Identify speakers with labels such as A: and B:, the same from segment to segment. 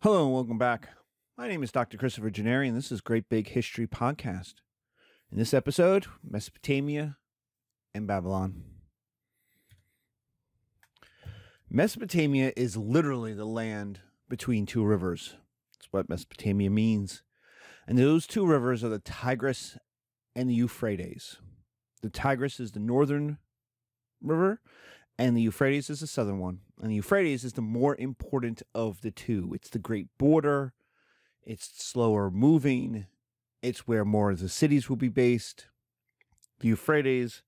A: Hello and welcome back. My name is Dr. Christopher Gennari, and this is Great Big History Podcast. In this episode, Mesopotamia and Babylon. Mesopotamia is literally the land between two rivers. That's what Mesopotamia means. And those two rivers are the Tigris and the Euphrates. The Tigris is the northern river, and the Euphrates is the southern one. And the Euphrates is the more important of the two. It's the great border, it's slower moving, it's where more of the cities will be based. The Euphrates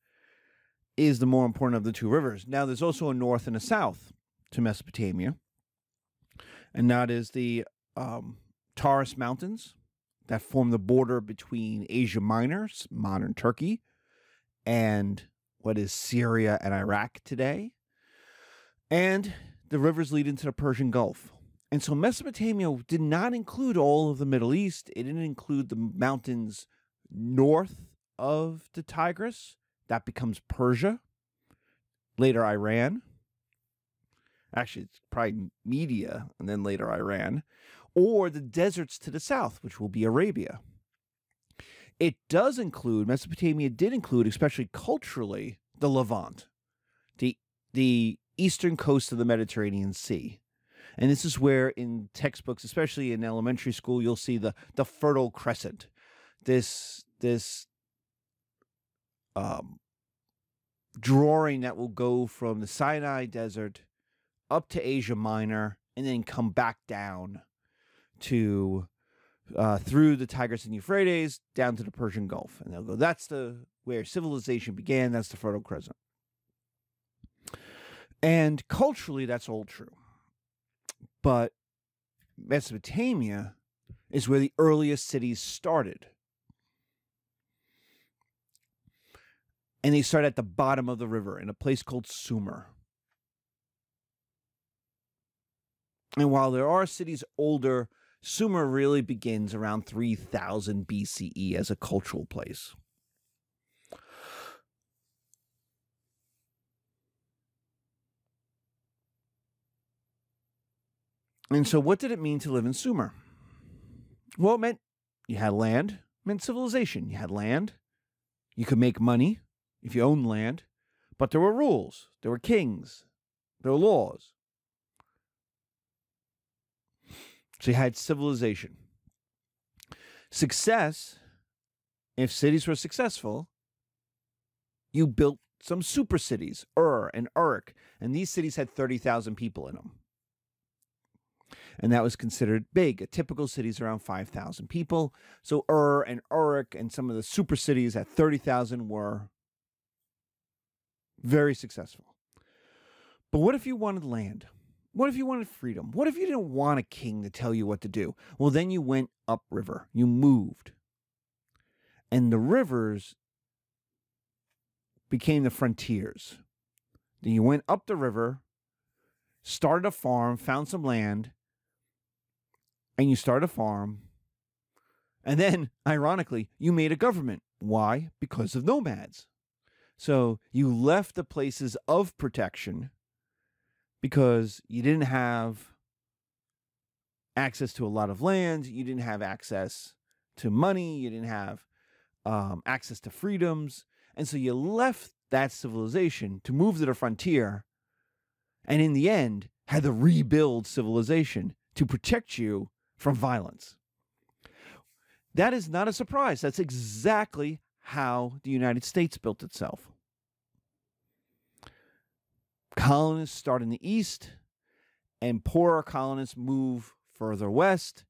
A: is the more important of the two rivers. Now, there's also a north and a south to Mesopotamia, and that is the um, Taurus Mountains that form the border between Asia Minor, modern Turkey, and what is Syria and Iraq today. And the rivers lead into the Persian Gulf. And so Mesopotamia did not include all of the Middle East. It didn't include the mountains north of the Tigris. That becomes Persia. Later, Iran. Actually, it's probably Media and then later Iran. Or the deserts to the south, which will be Arabia. It does include, Mesopotamia did include, especially culturally, the Levant, the, the eastern coast of the Mediterranean Sea. And this is where in textbooks, especially in elementary school, you'll see the the Fertile Crescent. This this um, drawing that will go from the Sinai Desert up to Asia Minor and then come back down to uh, through the Tigris and Euphrates down to the Persian Gulf, and they'll go. That's the where civilization began. That's the Fertile Crescent. And culturally, that's all true. But Mesopotamia is where the earliest cities started. And they start at the bottom of the river in a place called Sumer. And while there are cities older, Sumer really begins around 3000 BCE as a cultural place. And so, what did it mean to live in Sumer? Well, it meant you had land, it meant civilization. You had land, you could make money if you owned land, but there were rules, there were kings, there were laws. So, you had civilization. Success, if cities were successful, you built some super cities, Ur and Uruk, and these cities had 30,000 people in them and that was considered big. A typical city is around 5,000 people. So Ur and Uruk and some of the super cities at 30,000 were very successful. But what if you wanted land? What if you wanted freedom? What if you didn't want a king to tell you what to do? Well, then you went upriver. You moved. And the rivers became the frontiers. Then you went up the river, started a farm, found some land, and you start a farm. And then, ironically, you made a government. Why? Because of nomads. So you left the places of protection because you didn't have access to a lot of land, you didn't have access to money, you didn't have um, access to freedoms. And so you left that civilization to move to the frontier and in the end had to rebuild civilization to protect you from violence. That is not a surprise. That's exactly how the United States built itself. Colonists start in the east, and poorer colonists move further west.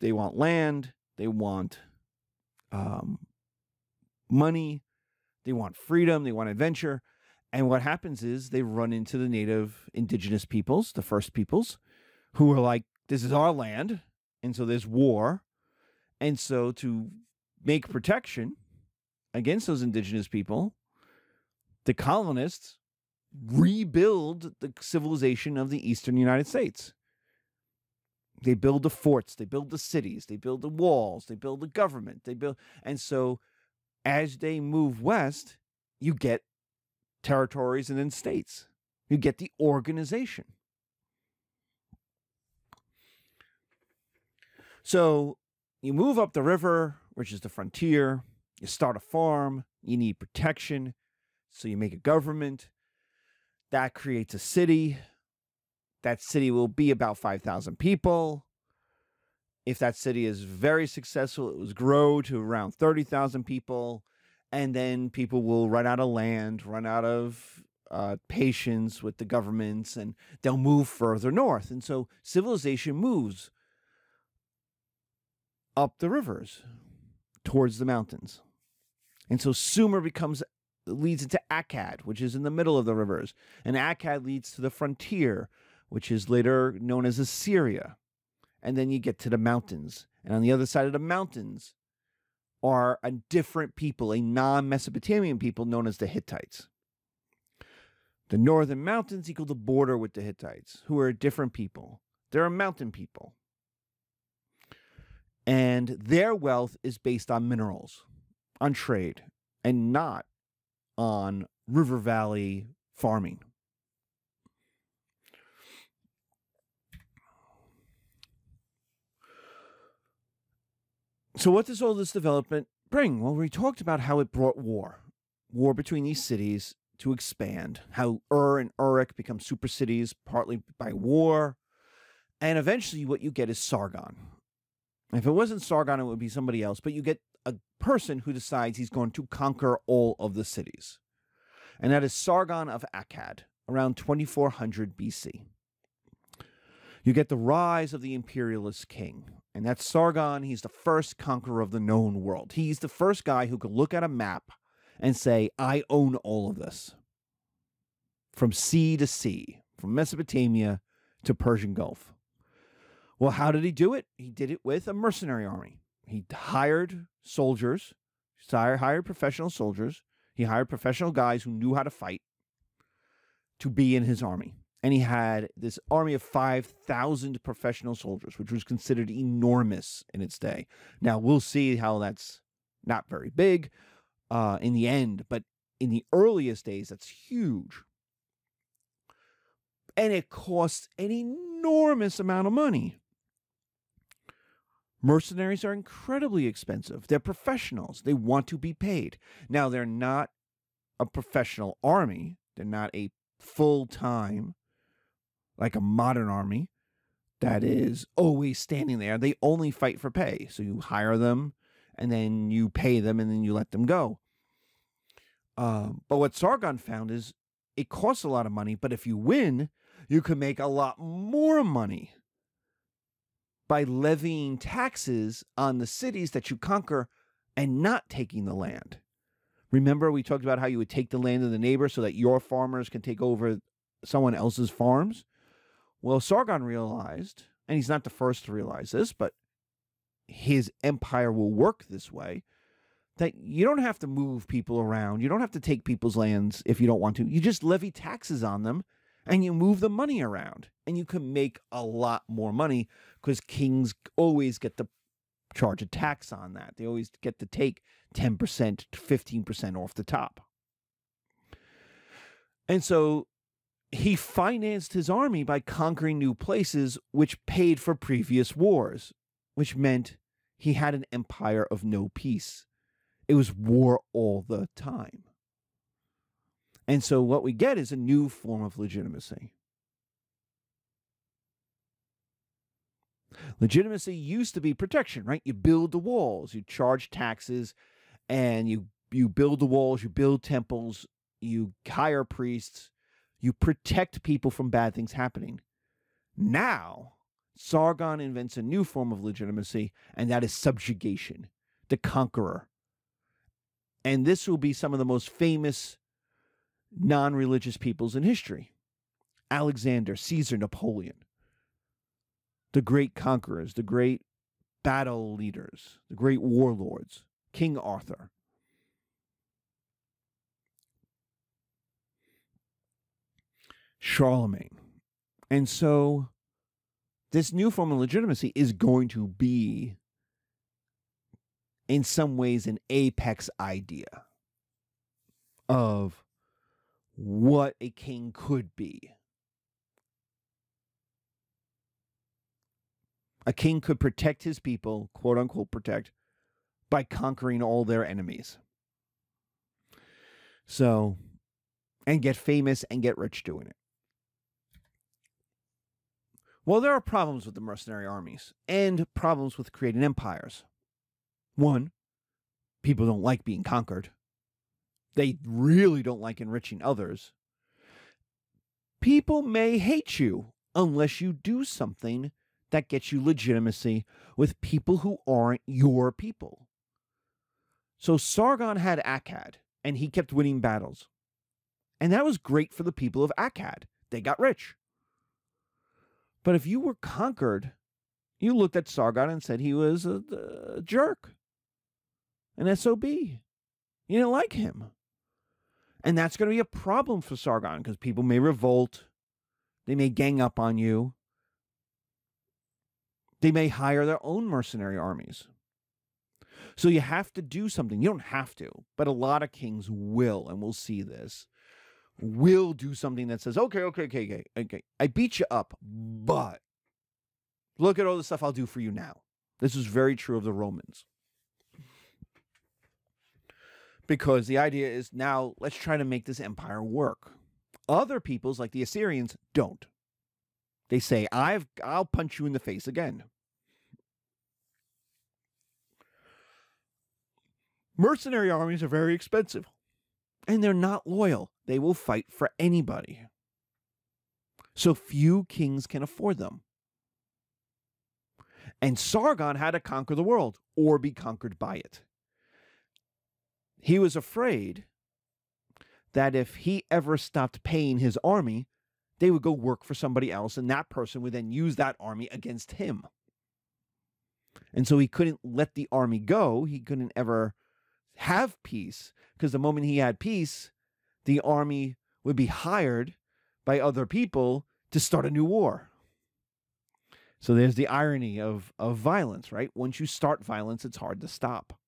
A: They want land, they want um, money, they want freedom, they want adventure. And what happens is they run into the native indigenous peoples, the first peoples, who are like, this is our land. And so there's war. And so to make protection against those indigenous people, the colonists rebuild the civilization of the eastern United States. They build the forts, they build the cities, they build the walls, they build the government, they build and so as they move west, you get territories and then states. You get the organization. So you move up the river, which is the frontier. You start a farm. You need protection. So you make a government. That creates a city. That city will be about 5,000 people. If that city is very successful, it will grow to around 30,000 people. And then people will run out of land, run out of uh, patience with the governments, and they'll move further north. And so civilization moves up the rivers towards the mountains. And so Sumer becomes leads into Akkad, which is in the middle of the rivers. And Akkad leads to the frontier, which is later known as Assyria. And then you get to the mountains. And on the other side of the mountains are a different people, a non Mesopotamian people known as the Hittites. The northern mountains equal the border with the Hittites, who are a different people. They're a mountain people. And their wealth is based on minerals, on trade, and not on river valley farming. So, what does all this development bring? Well, we talked about how it brought war, war between these cities to expand, how Ur and Uruk become super cities partly by war, and eventually what you get is Sargon. If it wasn't Sargon, it would be somebody else, but you get a person who decides he's going to conquer all of the cities. And that is Sargon of Akkad, around 2400 BC. You get the rise of the imperialist king, and that's Sargon. He's the first conqueror of the known world. He's the first guy who could look at a map and say, I own all of this. From sea to sea, from Mesopotamia to Persian Gulf. Well, how did he do it? He did it with a mercenary army. He hired soldiers, hired professional soldiers. He hired professional guys who knew how to fight to be in his army. And he had this army of 5,000 professional soldiers, which was considered enormous in its day. Now, we'll see how that's not very big uh, in the end, but in the earliest days, that's huge. And it costs an enormous amount of money. Mercenaries are incredibly expensive. They're professionals. They want to be paid. Now, they're not a professional army, they're not a full time, like a modern army that is always standing there. They only fight for pay. So you hire them and then you pay them and then you let them go. Um, but what Sargon found is it costs a lot of money, but if you win, you can make a lot more money by levying taxes on the cities that you conquer and not taking the land. Remember, we talked about how you would take the land of the neighbor so that your farmers can take over someone else's farms? Well, Sargon realized, and he's not the first to realize this, but his empire will work this way that you don't have to move people around. You don't have to take people's lands if you don't want to. You just levy taxes on them and you move the money around and you can make a lot more money because kings always get to charge a tax on that. They always get to take 10% to 15% off the top. And so he financed his army by conquering new places, which paid for previous wars, which meant he had an empire of no peace. It was war all the time. And so what we get is a new form of legitimacy. Legitimacy used to be protection, right? You build the walls, you charge taxes, and you you build the walls, you build temples, you hire priests, you protect people from bad things happening. Now, Sargon invents a new form of legitimacy, and that is subjugation, the conqueror. And this will be some of the most famous non religious peoples in history Alexander, Caesar, Napoleon, the great conquerors, the great battle leaders, the great warlords, King Arthur. Charlemagne. And so this new form of legitimacy is going to be, in some ways, an apex idea of what a king could be. A king could protect his people, quote unquote, protect, by conquering all their enemies. So, and get famous and get rich doing it. Well, there are problems with the mercenary armies and problems with creating empires. One, people don't like being conquered. They really don't like enriching others. People may hate you unless you do something that gets you legitimacy with people who aren't your people. So Sargon had Akkad, and he kept winning battles. And that was great for the people of Akkad. They got rich. But if you were conquered, you looked at Sargon and said he was a, a jerk, an SOB. You didn't like him. And that's going to be a problem for Sargon because people may revolt. They may gang up on you. They may hire their own mercenary armies. So you have to do something. You don't have to, but a lot of kings will, and we'll see this will do something that says, okay, okay, okay, okay, okay, I beat you up, but look at all the stuff I'll do for you now. This is very true of the Romans. Because the idea is now let's try to make this empire work. Other peoples, like the Assyrians, don't. They say, I've I'll punch you in the face again. Mercenary armies are very expensive and they're not loyal. They will fight for anybody. So few kings can afford them. And Sargon had to conquer the world or be conquered by it. He was afraid that if he ever stopped paying his army, they would go work for somebody else, and that person would then use that army against him. And so he couldn't let the army go. He couldn't ever have peace because the moment he had peace, the army would be hired by other people to start a new war. So there's the irony of, of violence, right? Once you start violence, it's hard to stop.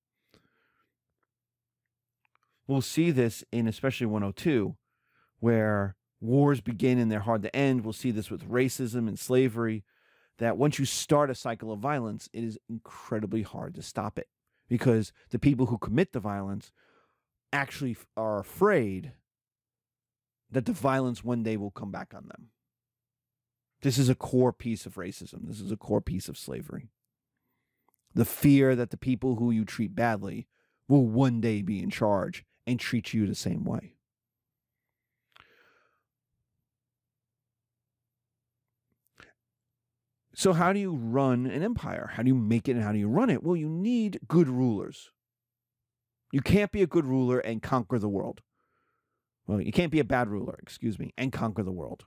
A: We'll see this in especially 102, where wars begin and they're hard to end. We'll see this with racism and slavery, that once you start a cycle of violence, it is incredibly hard to stop it because the people who commit the violence actually are afraid that the violence one day will come back on them. This is a core piece of racism. This is a core piece of slavery. The fear that the people who you treat badly will one day be in charge and treat you the same way. So, how do you run an empire? How do you make it and how do you run it? Well, you need good rulers. You can't be a good ruler and conquer the world. Well, you can't be a bad ruler, excuse me, and conquer the world.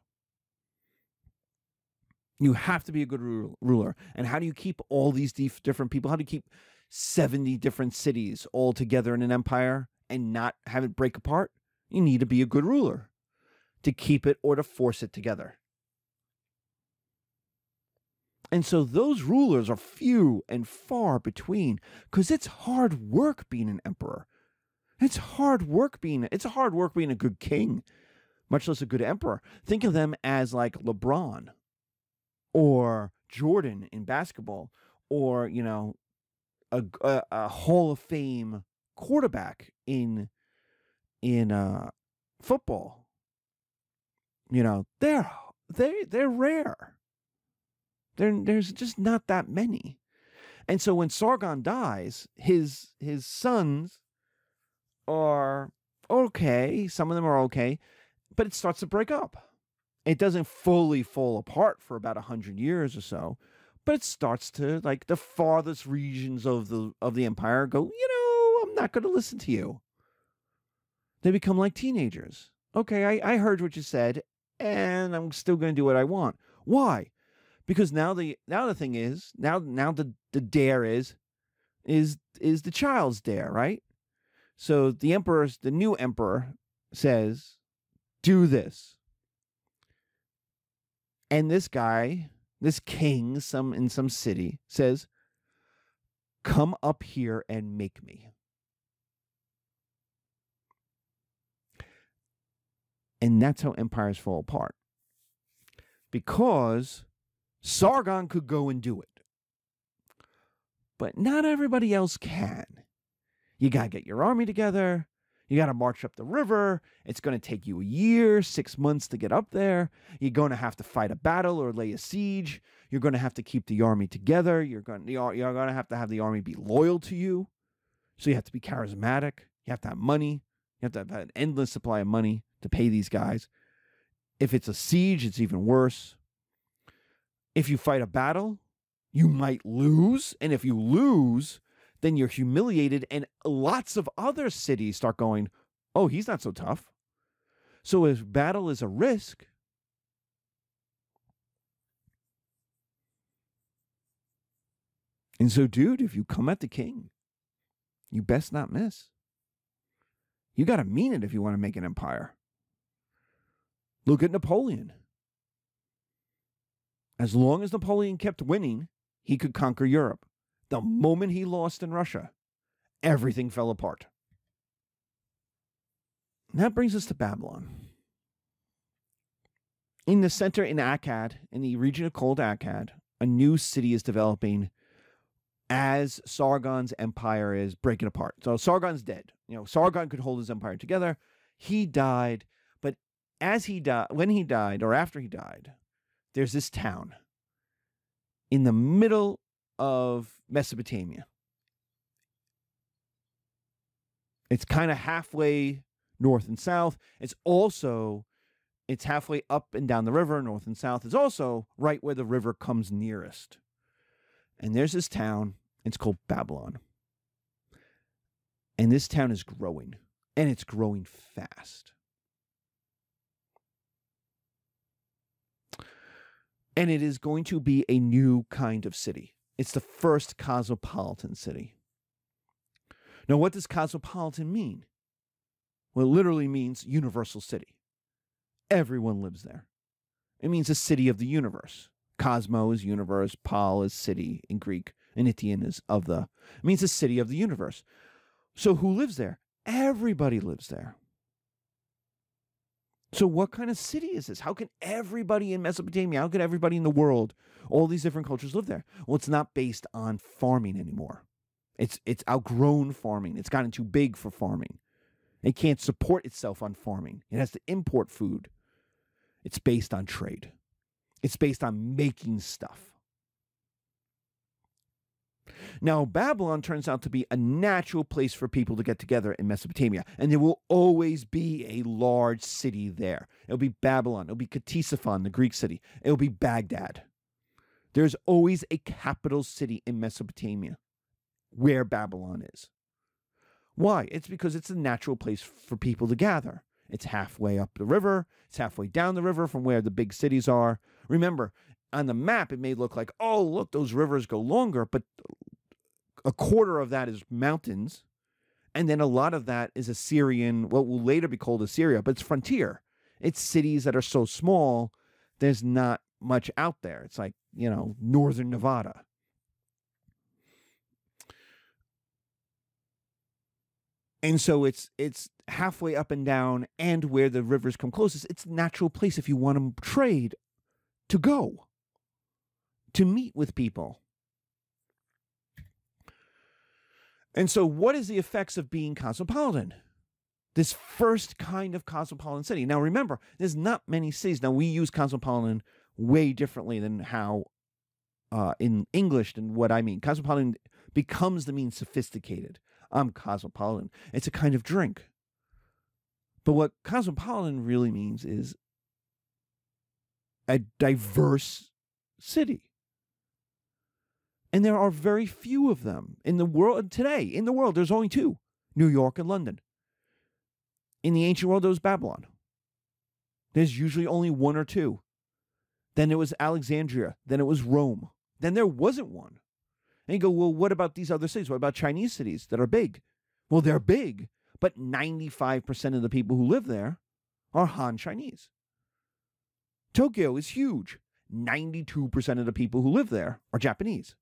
A: You have to be a good ruler. And how do you keep all these different people? How do you keep 70 different cities all together in an empire and not have it break apart? You need to be a good ruler to keep it or to force it together. And so those rulers are few and far between because it's hard work being an emperor. It's hard work being it's hard work being a good king, much less a good emperor. Think of them as like LeBron or Jordan in basketball or, you know, a, a, a Hall of Fame quarterback in in uh, football. You know, they're they they're rare. There, there's just not that many. And so when Sargon dies, his his sons are okay. Some of them are okay, but it starts to break up. It doesn't fully fall apart for about a hundred years or so, but it starts to like the farthest regions of the of the empire go. You know, I'm not going to listen to you. They become like teenagers. Okay, I, I heard what you said, and I'm still going to do what I want. Why? because now the now the thing is now now the the dare is is is the child's dare right so the emperor, the new emperor says do this and this guy this king some in some city says come up here and make me and that's how empires fall apart because Sargon could go and do it. but not everybody else can. You got to get your army together. You got to march up the river. It's going to take you a year, six months to get up there. You're going to have to fight a battle or lay a siege. You're going to have to keep the army together. You're going, you're going to have to have the army be loyal to you. So you have to be charismatic. You have to have money. You have to have an endless supply of money to pay these guys. If it's a siege, it's even worse. If you fight a battle, you might lose. And if you lose, then you're humiliated. And lots of other cities start going, oh, he's not so tough. So if battle is a risk, and so, dude, if you come at the king, you best not miss. You got to mean it if you want to make an empire. Look at Napoleon. As long as Napoleon kept winning, he could conquer Europe. The moment he lost in Russia, everything fell apart. And that brings us to Babylon. In the center in Akkad, in the region of called Akkad, a new city is developing as Sargon's empire is breaking apart. So Sargon's dead. You know, Sargon could hold his empire together. He died, as he died, when he died or after he died, there's this town in the middle of Mesopotamia. It's kind of halfway north and south. It's also it's halfway up and down the river, north and south. It's also right where the river comes nearest. And there's this town it's called Babylon. And this town is growing, and it's growing fast. And it is going to be a new kind of city. It's the first cosmopolitan city. Now, what does cosmopolitan mean? Well, it literally means universal city. Everyone lives there. It means a city of the universe. Cosmo is universe, pol is city in Greek. Enitian is of the, it means the city of the universe. So who lives there? Everybody lives there. So what kind of city is this? How can everybody in Mesopotamia, how can everybody in the world, all these different cultures live there? Well, it's not based on farming anymore. It's it's outgrown farming. It's gotten too big for farming. It can't support itself on farming. It has to import food. It's based on trade. It's based on making stuff. Now, Babylon turns out to be a natural place for people to get together in Mesopotamia, and there will always be a large city there. It'll be Babylon, it'll be Ctesiphon, the Greek city, it'll be Baghdad. There's always a capital city in Mesopotamia where Babylon is. Why? It's because it's a natural place for people to gather. It's halfway up the river, it's halfway down the river from where the big cities are. Remember, on the map, it may look like, oh, look, those rivers go longer, but a quarter of that is mountains. And then a lot of that is Assyrian, what will later be called Assyria, but it's frontier. It's cities that are so small, there's not much out there. It's like, you know, northern Nevada. And so it's it's halfway up and down and where the rivers come closest, it's a natural place if you want to trade to go to meet with people. And so, what is the effects of being cosmopolitan? This first kind of cosmopolitan city. Now, remember, there's not many cities. Now, we use cosmopolitan way differently than how uh, in English than what I mean. Cosmopolitan becomes the mean sophisticated. I'm cosmopolitan. It's a kind of drink. But what cosmopolitan really means is a diverse city. And there are very few of them in the world today. In the world, there's only two New York and London. In the ancient world, there was Babylon. There's usually only one or two. Then it was Alexandria. Then it was Rome. Then there wasn't one. And you go, well, what about these other cities? What about Chinese cities that are big? Well, they're big, but 95% of the people who live there are Han Chinese. Tokyo is huge. 92% of the people who live there are Japanese.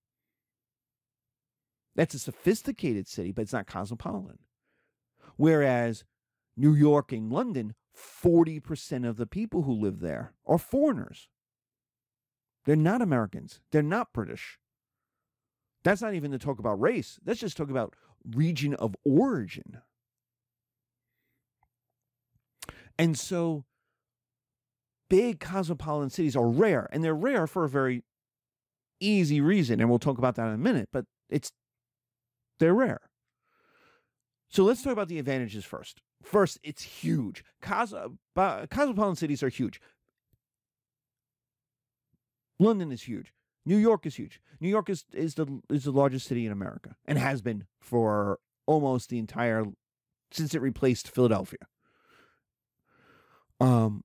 A: That's a sophisticated city, but it's not cosmopolitan. Whereas New York and London, 40% of the people who live there are foreigners. They're not Americans. They're not British. That's not even to talk about race. That's just talk about region of origin. And so big cosmopolitan cities are rare, and they're rare for a very easy reason, and we'll talk about that in a minute, but it's they're rare. So let's talk about the advantages first. First, it's huge. Cos- uh, cosmopolitan cities are huge. London is huge. New York is huge. New York is, is the is the largest city in America and has been for almost the entire since it replaced Philadelphia. Um,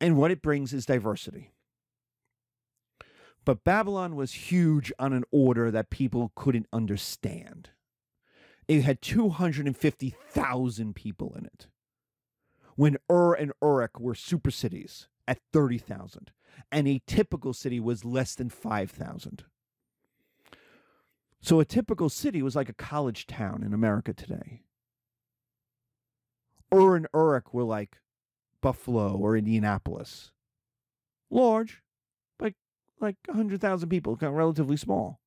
A: and what it brings is diversity. But Babylon was huge on an order that people couldn't understand. It had 250,000 people in it. When Ur and Uruk were super cities at 30,000, and a typical city was less than 5,000. So a typical city was like a college town in America today. Ur and Uruk were like Buffalo or Indianapolis. Large, like like 100,000 people, kind of relatively small.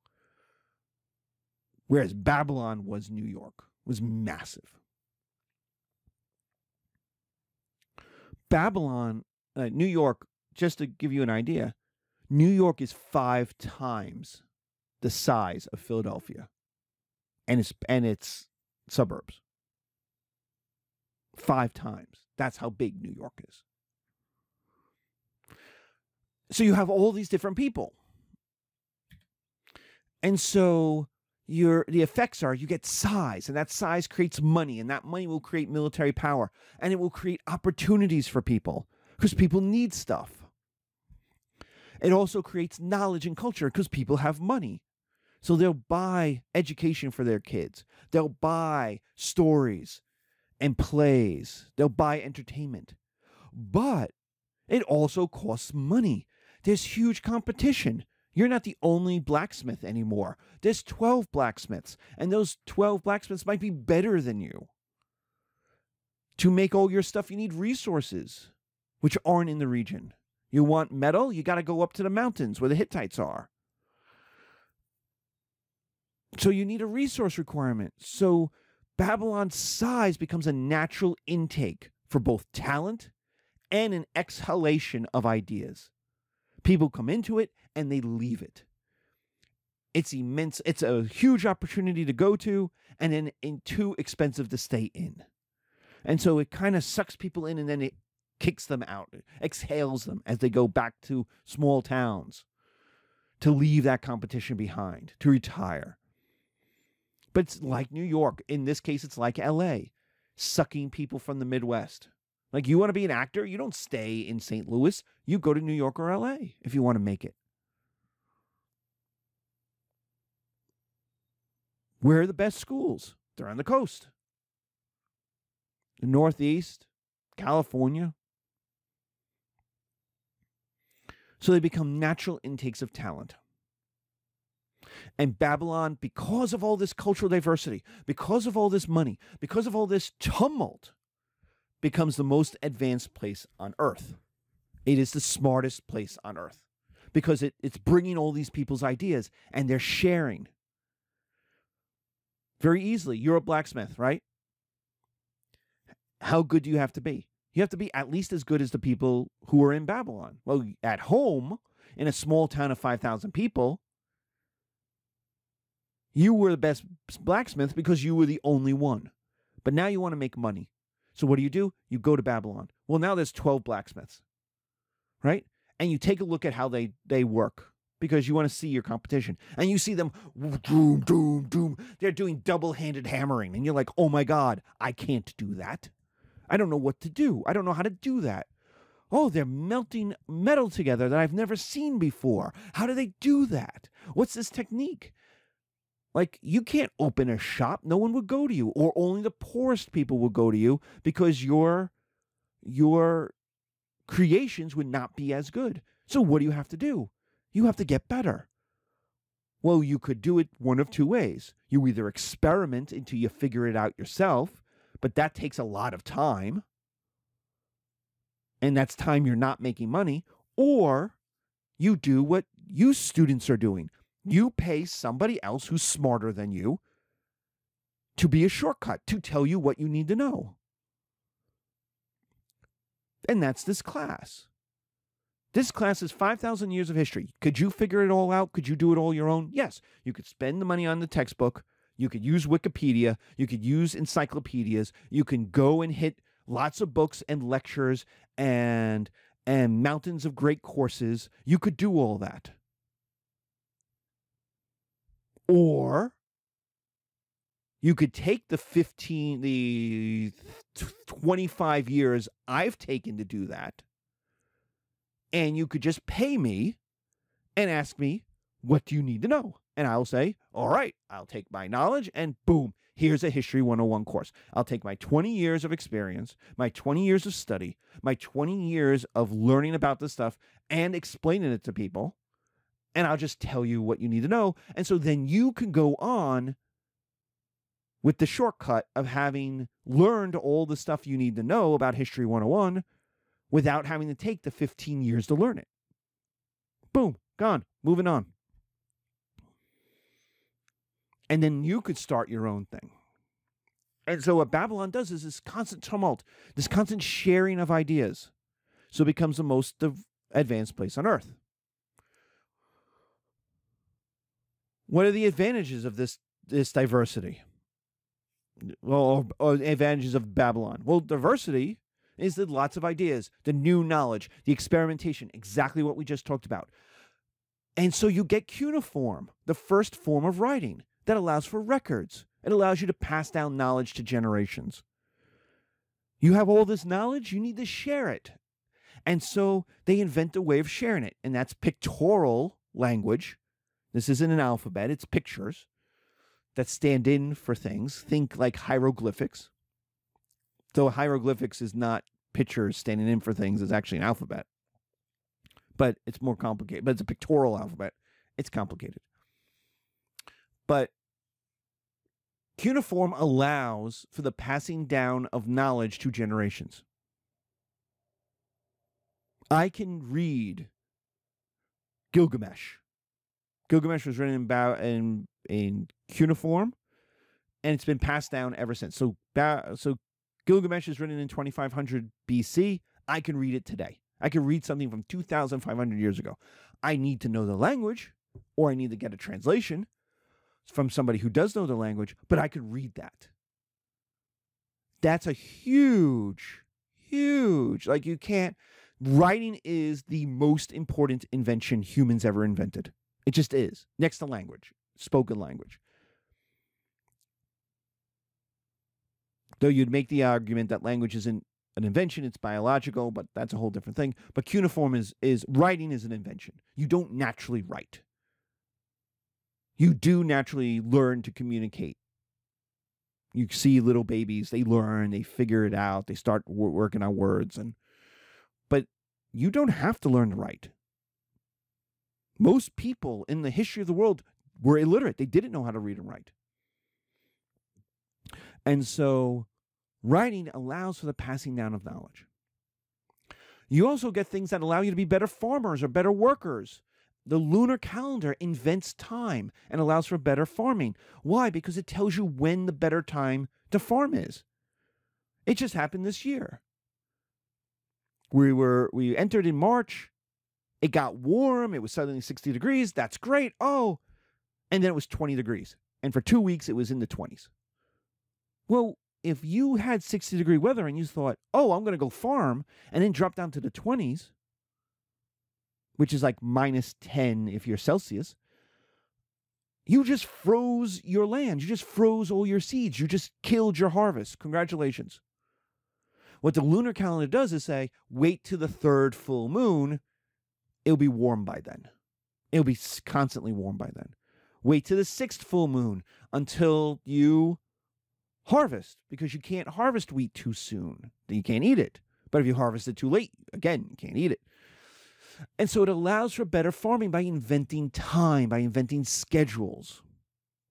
A: Whereas Babylon was New York, was massive. Babylon, uh, New York, just to give you an idea, New York is five times the size of Philadelphia and its and its suburbs. Five times. That's how big New York is. So you have all these different people. And so your the effects are you get size and that size creates money and that money will create military power and it will create opportunities for people because people need stuff. It also creates knowledge and culture because people have money. So they'll buy education for their kids. They'll buy stories and plays. They'll buy entertainment. But it also costs money. There's huge competition. You're not the only blacksmith anymore. There's 12 blacksmiths, and those 12 blacksmiths might be better than you. To make all your stuff, you need resources, which aren't in the region. You want metal? You got to go up to the mountains where the Hittites are. So you need a resource requirement. So Babylon's size becomes a natural intake for both talent and an exhalation of ideas. People come into it and they leave it. It's immense. It's a huge opportunity to go to and then in too expensive to stay in. And so it kind of sucks people in and then it kicks them out, exhales them as they go back to small towns to leave that competition behind, to retire. But it's like New York. In this case, it's like LA, sucking people from the Midwest. Like you want to be an actor, you don't stay in St. Louis. You go to New York or LA if you want to make it. Where are the best schools? They're on the coast. The Northeast, California. So they become natural intakes of talent. And Babylon, because of all this cultural diversity, because of all this money, because of all this tumult, becomes the most advanced place on earth. It is the smartest place on earth because it, it's bringing all these people's ideas and they're sharing very easily. You're a blacksmith, right? How good do you have to be? You have to be at least as good as the people who are in Babylon. Well, at home, in a small town of 5,000 people, you were the best blacksmith because you were the only one. But now you want to make money. So what do you do? You go to Babylon. Well, now there's 12 blacksmiths. Right? And you take a look at how they they work because you want to see your competition. And you see them doom doom doom. They're doing double-handed hammering and you're like, "Oh my god, I can't do that. I don't know what to do. I don't know how to do that." Oh, they're melting metal together that I've never seen before. How do they do that? What's this technique? Like you can't open a shop. No one would go to you, or only the poorest people will go to you because your your creations would not be as good. So what do you have to do? You have to get better. Well, you could do it one of two ways. You either experiment until you figure it out yourself, but that takes a lot of time. And that's time you're not making money, or you do what you students are doing You pay somebody else who's smarter than you to be a shortcut, to tell you what you need to know. And that's this class. This class is 5,000 years of history. Could you figure it all out? Could you do it all your own? Yes. You could spend the money on the textbook. You could use Wikipedia. You could use encyclopedias. You can go and hit lots of books and lectures and and mountains of great courses. You could do all that. Or you could take the 15 the 25 years I've taken to do that and you could just pay me and ask me what do you need to know? And I'll say all right I'll take my knowledge and boom here's a history 101 course. I'll take my 20 years of experience my 20 years of study my 20 years of learning about this stuff and explaining it to people and I'll just tell you what you need to know and so then you can go on with the shortcut of having learned all the stuff you need to know about History 101 without having to take the 15 years to learn it. Boom, gone, moving on. And then you could start your own thing. And so what Babylon does is this constant tumult, this constant sharing of ideas. So it becomes the most advanced place on earth. What are the advantages of this, this diversity? well, or, or advantages of Babylon? Well, diversity is the lots of ideas, the new knowledge, the experimentation, exactly what we just talked about. And so you get cuneiform, the first form of writing that allows for records. It allows you to pass down knowledge to generations. You have all this knowledge, you need to share it. And so they invent a way of sharing it, and that's pictorial language. This isn't an alphabet, it's pictures that stand in for things. Think like hieroglyphics. Though hieroglyphics is not pictures standing in for things, it's actually an alphabet. But it's more complicated. But it's a pictorial alphabet. It's complicated. But cuneiform allows for the passing down of knowledge to generations. I can read Gilgamesh. Gilgamesh was written in, in in cuneiform, and it's been passed down ever since. So, so Gilgamesh is written in 2500 BC. I can read it today. I can read something from 2,500 years ago. I need to know the language, or I need to get a translation from somebody who does know the language, but I could read that. That's a huge, huge, like you can't. Writing is the most important invention humans ever invented. It just is, next to language spoken language. Though you'd make the argument that language isn't an invention, it's biological, but that's a whole different thing. But cuneiform is is writing is an invention. You don't naturally write. You do naturally learn to communicate. You see little babies, they learn, they figure it out, they start working on words and but you don't have to learn to write. Most people in the history of the world were illiterate. They didn't know how to read and write. And so writing allows for the passing down of knowledge. You also get things that allow you to be better farmers or better workers. The lunar calendar invents time and allows for better farming. Why? Because it tells you when the better time to farm is. It just happened this year. We were we entered in March. It got warm. It was suddenly 60 degrees. That's great. Oh, and then it was 20 degrees. And for two weeks, it was in the 20s. Well, if you had 60 degree weather and you thought, oh, I'm going to go farm and then drop down to the 20s, which is like minus 10 if you're Celsius, you just froze your land. You just froze all your seeds. You just killed your harvest. Congratulations. What the lunar calendar does is say, wait to the third full moon. It'll be warm by then. It'll be constantly warm by then. Wait to the sixth full moon until you harvest because you can't harvest wheat too soon. Then you can't eat it. But if you harvest it too late, again, you can't eat it. And so it allows for better farming by inventing time, by inventing schedules,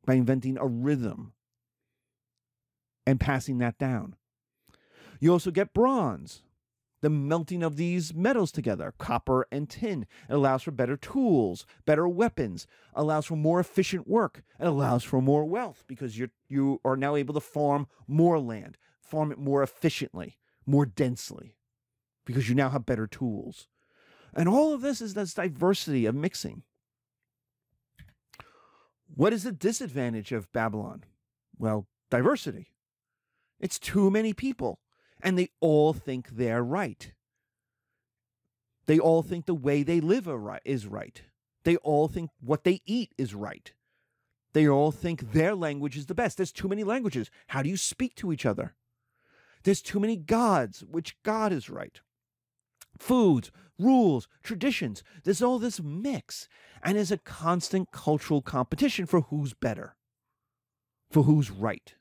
A: by inventing a rhythm and passing that down. You also get bronze. The melting of these metals together, copper and tin. It allows for better tools, better weapons, allows for more efficient work, and allows for more wealth because you you are now able to farm more land, farm it more efficiently, more densely, because you now have better tools. And all of this is this diversity of mixing. What is the disadvantage of Babylon? Well, diversity. It's too many people and they all think they're right. They all think the way they live is right. They all think what they eat is right. They all think their language is the best. There's too many languages. How do you speak to each other? There's too many gods. Which God is right? Foods, rules, traditions. There's all this mix. And there's a constant cultural competition for who's better, for who's right.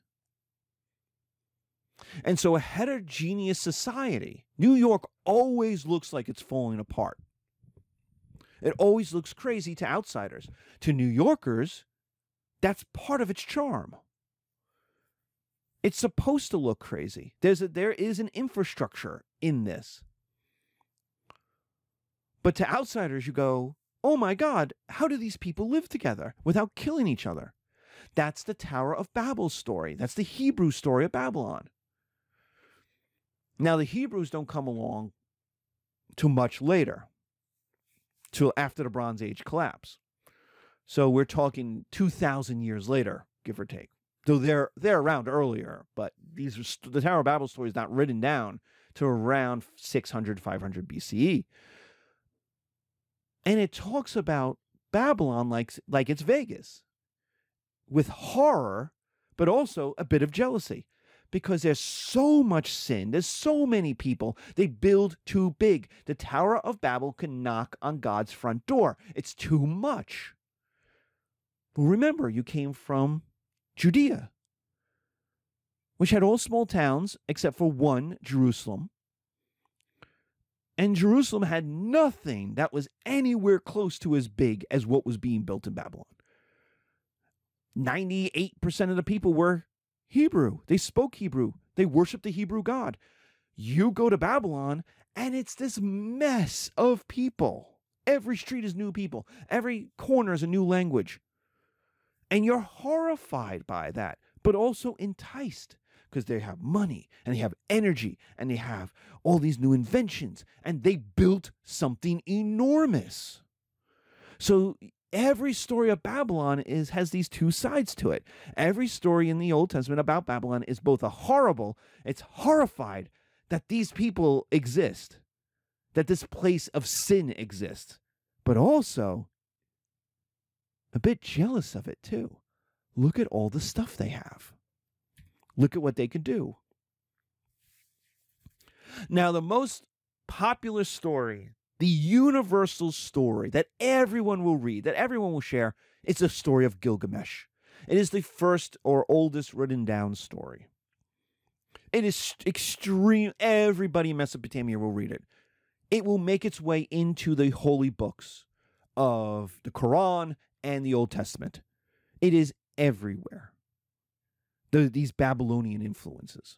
A: And so, a heterogeneous society, New York always looks like it's falling apart. It always looks crazy to outsiders. To New Yorkers, that's part of its charm. It's supposed to look crazy. There's a, there is an infrastructure in this. But to outsiders, you go, oh my God, how do these people live together without killing each other? That's the Tower of Babel story. That's the Hebrew story of Babylon. Now, the Hebrews don't come along too much later, till after the Bronze Age collapse. So we're talking 2,000 years later, give or take. Though they're they're around earlier, but these are the Tower of Babel story is not written down to around 600 500 BCE. And it talks about Babylon like like it's Vegas with horror but also a bit of jealousy because there's so much sin. There's so many people. They build too big. The Tower of Babel can knock on God's front door. It's too much. Well, remember, you came from Judea, which had all small towns except for one, Jerusalem. And Jerusalem had nothing that was anywhere close to as big as what was being built in Babylon. 98% of the people were Hebrew. They spoke Hebrew. They worshiped the Hebrew God. You go to Babylon, and it's this mess of people. Every street is new people, every corner is a new language. And you're horrified by that, but also enticed because they have money and they have energy and they have all these new inventions and they built something enormous. So every story of Babylon is has these two sides to it. Every story in the Old Testament about Babylon is both a horrible, it's horrified that these people exist, that this place of sin exists, but also a bit jealous of it too. Look at all the stuff they have. Look at what they can do. Now, the most popular story the universal story that everyone will read, that everyone will share, it's a story of Gilgamesh. It is the first or oldest written down story. It is extreme. Everybody in Mesopotamia will read it. It will make its way into the holy books of the Quran and the Old Testament. It is everywhere. The, these Babylonian influences.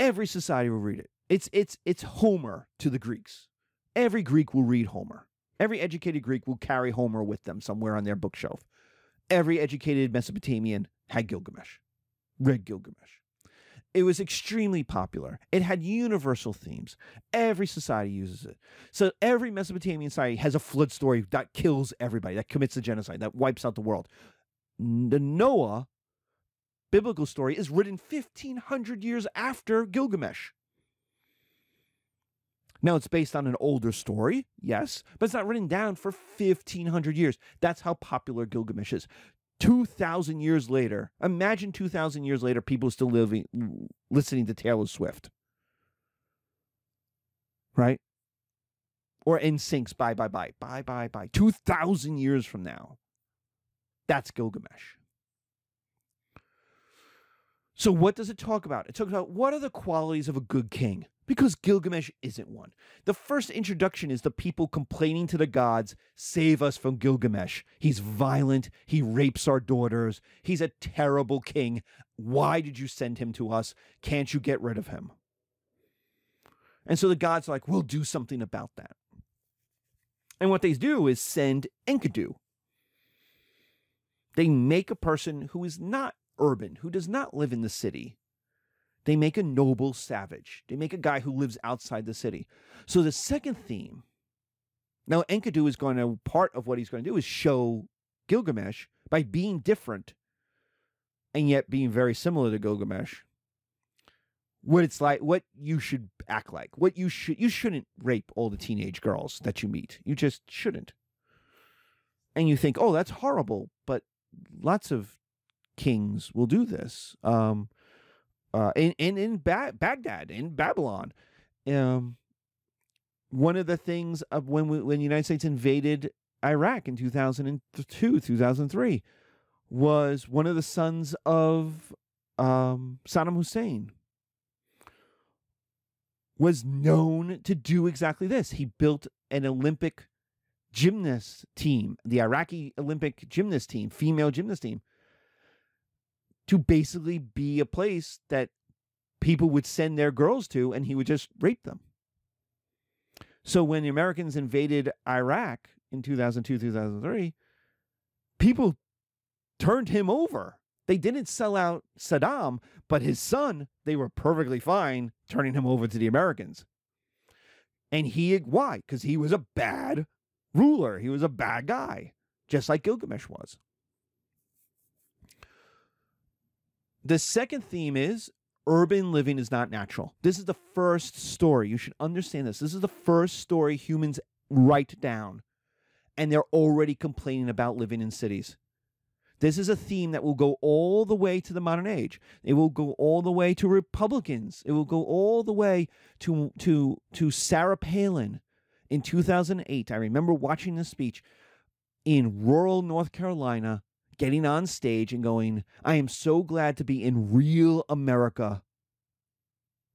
A: Every society will read it. It's it's it's Homer to the Greeks. Every Greek will read Homer. Every educated Greek will carry Homer with them somewhere on their bookshelf. Every educated Mesopotamian had Gilgamesh, read Gilgamesh. It was extremely popular. It had universal themes. Every society uses it. So every Mesopotamian society has a flood story that kills everybody, that commits a genocide, that wipes out the world. The Noah biblical story is written 1500 years after Gilgamesh. Now, it's based on an older story, yes, but it's not written down for 1500 years. That's how popular Gilgamesh is. 2,000 years later, imagine 2,000 years later, people still living, listening to Taylor Swift. Right? Or NSYNC's Bye Bye Bye. Bye Bye Bye. 2,000 years from now. That's Gilgamesh. So, what does it talk about? It talks about what are the qualities of a good king? Because Gilgamesh isn't one. The first introduction is the people complaining to the gods, save us from Gilgamesh. He's violent. He rapes our daughters. He's a terrible king. Why did you send him to us? Can't you get rid of him? And so the gods are like, we'll do something about that. And what they do is send Enkidu. They make a person who is not urban, who does not live in the city. They make a noble savage. They make a guy who lives outside the city. So the second theme, now Enkidu is going to, part of what he's going to do is show Gilgamesh by being different and yet being very similar to Gilgamesh what it's like, what you should act like, what you should you shouldn't rape all the teenage girls that you meet. You just shouldn't. And you think, oh, that's horrible, but lots of kings will do this. Um, uh, in in in ba- Baghdad, in Babylon, um, one of the things of when we, when the United States invaded Iraq in two thousand and two, two thousand three, was one of the sons of um, Saddam Hussein was known to do exactly this. He built an Olympic gymnast team, the Iraqi Olympic gymnast team, female gymnast team, to basically be a place that people would send their girls to and he would just rape them. So when the Americans invaded Iraq in 2002, 2003, people turned him over they didn't sell out Saddam, but his son, they were perfectly fine turning him over to the Americans. And he, why? Because he was a bad ruler. He was a bad guy, just like Gilgamesh was. The second theme is urban living is not natural. This is the first story. You should understand this. This is the first story humans write down, and they're already complaining about living in cities. This is a theme that will go all the way to the modern age. It will go all the way to Republicans. It will go all the way to to to Sarah Palin in 2008. I remember watching this speech in rural North Carolina, getting on stage and going, "I am so glad to be in real America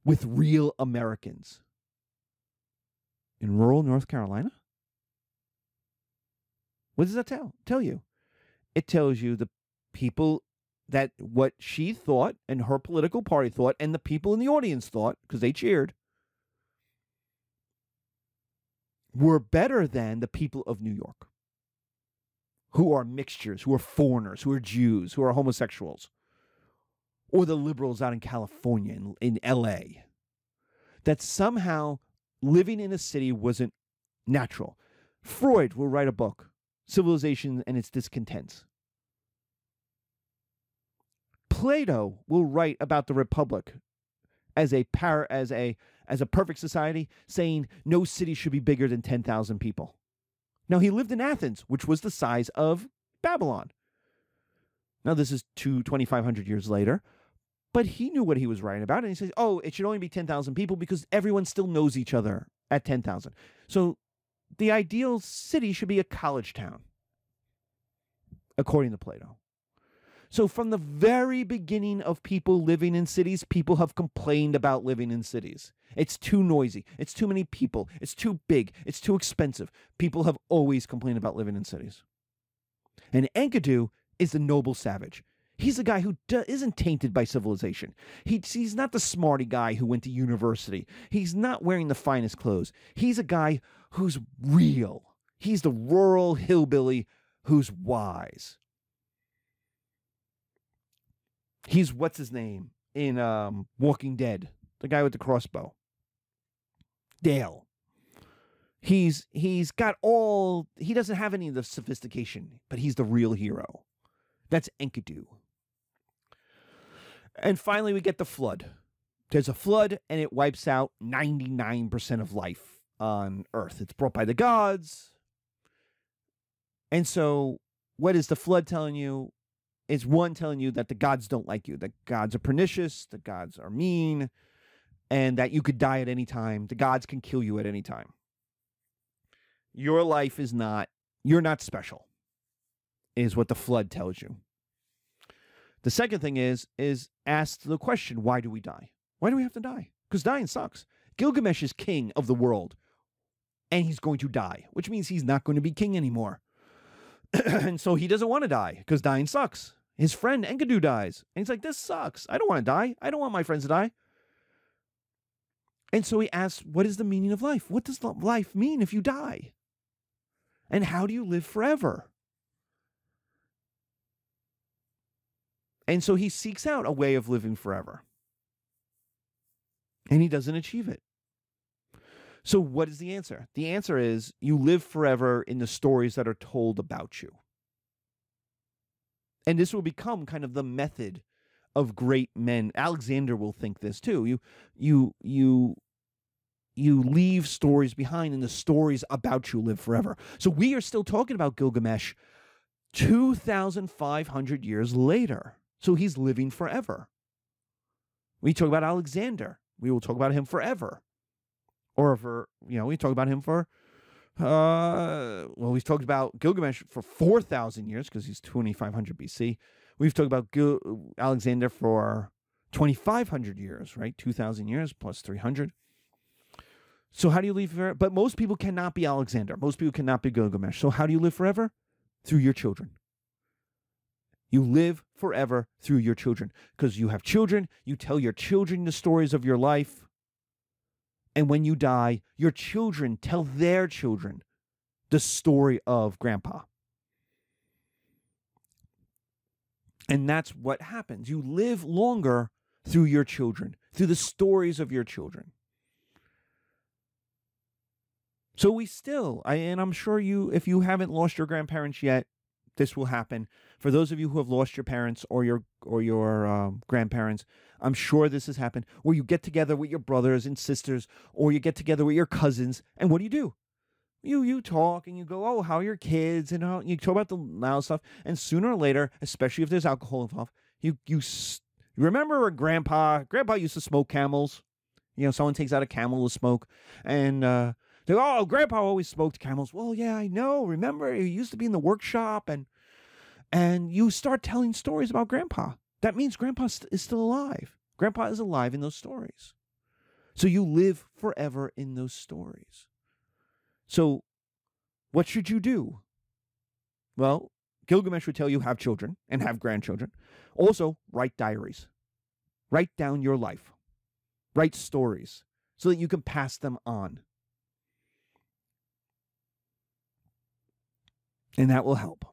A: with real Americans." In rural North Carolina? What does that tell tell you? it tells you the people that what she thought and her political party thought and the people in the audience thought because they cheered were better than the people of New York who are mixtures, who are foreigners, who are Jews, who are homosexuals, or the liberals out in California, in, in LA. That somehow living in a city wasn't natural. Freud will write a book, Civilization and Its Discontents. Plato will write about the republic as a par- as a as a perfect society, saying no city should be bigger than ten thousand people. Now he lived in Athens, which was the size of Babylon. Now this is two twenty five hundred years later, but he knew what he was writing about, and he says, "Oh, it should only be ten thousand people because everyone still knows each other at ten thousand. So the ideal city should be a college town, according to Plato. So, from the very beginning of people living in cities, people have complained about living in cities. It's too noisy. It's too many people. It's too big. It's too expensive. People have always complained about living in cities. And Enkidu is the noble savage. He's a guy who do- isn't tainted by civilization. He, he's not the smarty guy who went to university. He's not wearing the finest clothes. He's a guy who's real. He's the rural hillbilly who's wise. He's what's his name in um, Walking Dead, the guy with the crossbow. Dale. He's he's got all he doesn't have any of the sophistication, but he's the real hero. That's Enkidu. And finally we get the flood. There's a flood and it wipes out 99% of life on earth. It's brought by the gods. And so what is the flood telling you? Is one telling you that the gods don't like you, that gods are pernicious, the gods are mean, and that you could die at any time. The gods can kill you at any time. Your life is not, you're not special, is what the flood tells you. The second thing is is ask the question, why do we die? Why do we have to die? Because dying sucks. Gilgamesh is king of the world, and he's going to die, which means he's not going to be king anymore. and so he doesn't want to die because dying sucks. His friend Enkidu dies, and he's like, "This sucks. I don't want to die. I don't want my friends to die." And so he asks, "What is the meaning of life? What does life mean if you die? And how do you live forever?" And so he seeks out a way of living forever. And he doesn't achieve it. So, what is the answer? The answer is you live forever in the stories that are told about you. And this will become kind of the method of great men. Alexander will think this too. You you you you leave stories behind and the stories about you live forever. So we are still talking about Gilgamesh 2500 years later. So he's living forever. We talk about Alexander. We will talk about him forever. Or for, you know, we talk about him for, uh, well, we've talked about Gilgamesh for 4,000 years because he's 2500 BC. We've talked about Gil- Alexander for 2,500 years, right? 2,000 years plus 300. So how do you live forever? But most people cannot be Alexander. Most people cannot be Gilgamesh. So how do you live forever? Through your children. You live forever through your children because you have children. You tell your children the stories of your life. And when you die, your children tell their children the story of grandpa. And that's what happens. You live longer through your children, through the stories of your children. So we still, I, and I'm sure you, if you haven't lost your grandparents yet, this will happen. For those of you who have lost your parents or your or your um, grandparents, I'm sure this has happened. Where you get together with your brothers and sisters, or you get together with your cousins, and what do you do? You you talk and you go, oh, how are your kids, and how, you talk about the loud stuff. And sooner or later, especially if there's alcohol involved, you you you remember grandpa? Grandpa used to smoke camels. You know, someone takes out a camel to smoke, and uh, they oh, Grandpa always smoked camels. Well, yeah, I know. Remember, he used to be in the workshop, and and you start telling stories about Grandpa. That means Grandpa is still alive. Grandpa is alive in those stories. So you live forever in those stories. So, what should you do? Well, Gilgamesh would tell you have children and have grandchildren. Also, write diaries. Write down your life. Write stories so that you can pass them on. And that will help.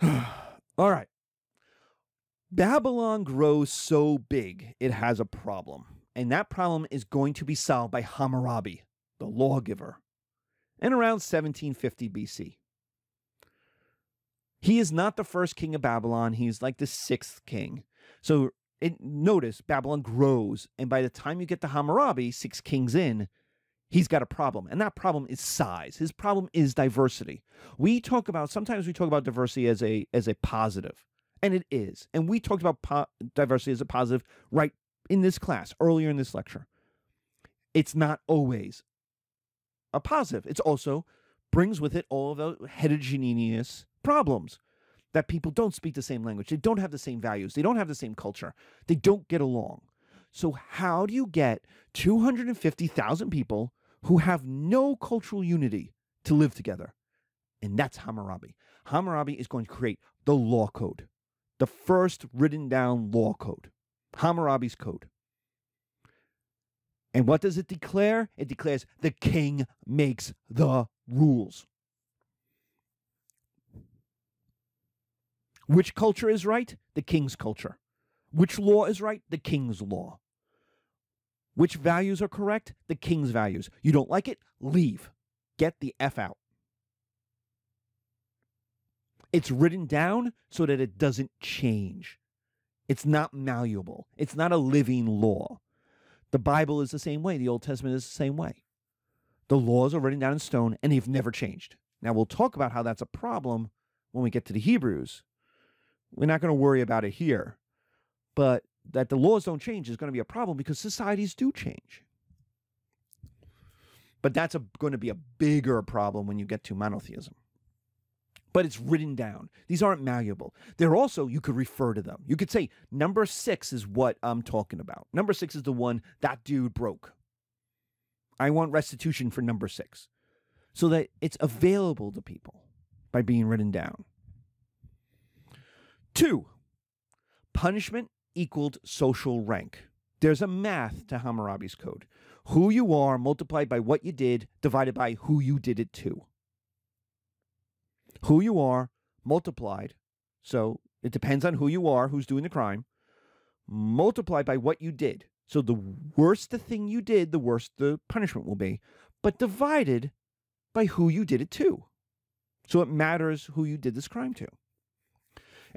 A: All right. Babylon grows so big, it has a problem. And that problem is going to be solved by Hammurabi, the lawgiver, in around 1750 BC. He is not the first king of Babylon, he's like the sixth king. So it, notice Babylon grows, and by the time you get to Hammurabi, six kings in, he's got a problem and that problem is size. His problem is diversity. We talk about sometimes we talk about diversity as a as a positive and it is and we talked about po- diversity as a positive right in this class earlier in this lecture. It's not always a positive. It's also brings with it all of the heterogeneous problems that people don't speak the same language. They don't have the same values. They don't have the same culture. They don't get along. So how do you get 250,000 people who have no cultural unity to live together. And that's Hammurabi. Hammurabi is going to create the law code, the first written down law code, Hammurabi's code. And what does it declare? It declares the king makes the rules. Which culture is right? The king's culture. Which law is right? The king's law. Which values are correct? The king's values. You don't like it? Leave. Get the F out. It's written down so that it doesn't change. It's not malleable. It's not a living law. The Bible is the same way. The Old Testament is the same way. The laws are written down in stone and they've never changed. Now, we'll talk about how that's a problem when we get to the Hebrews. We're not going to worry about it here. But that the laws don't change is going to be a problem because societies do change. But that's a, going to be a bigger problem when you get to monotheism. but it's written down. These aren't malleable. They're also, you could refer to them. You could say, number six is what I'm talking about. Number six is the one that dude broke. I want restitution for number six so that it's available to people by being written down. Two, punishment equaled social rank. There's a math to Hammurabi's code. Who you are multiplied by what you did divided by who you did it to who you are multiplied. So it depends on who you are, who's doing the crime, multiplied by what you did. So the worse the thing you did, the worse the punishment will be, but divided by who you did it to. So it matters who you did this crime to.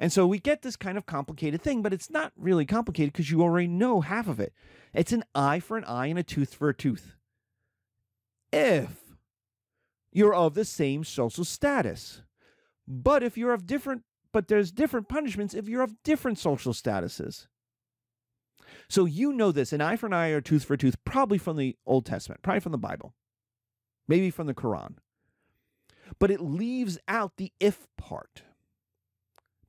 A: And so we get this kind of complicated thing, but it's not really complicated because you already know half of it. It's an eye for an eye and a tooth for a tooth. If you're of the same social status. But if you're of different, but there's different punishments if you're of different social statuses. So you know this an eye for an eye or tooth for a tooth, probably from the Old Testament, probably from the Bible, maybe from the Quran. But it leaves out the if part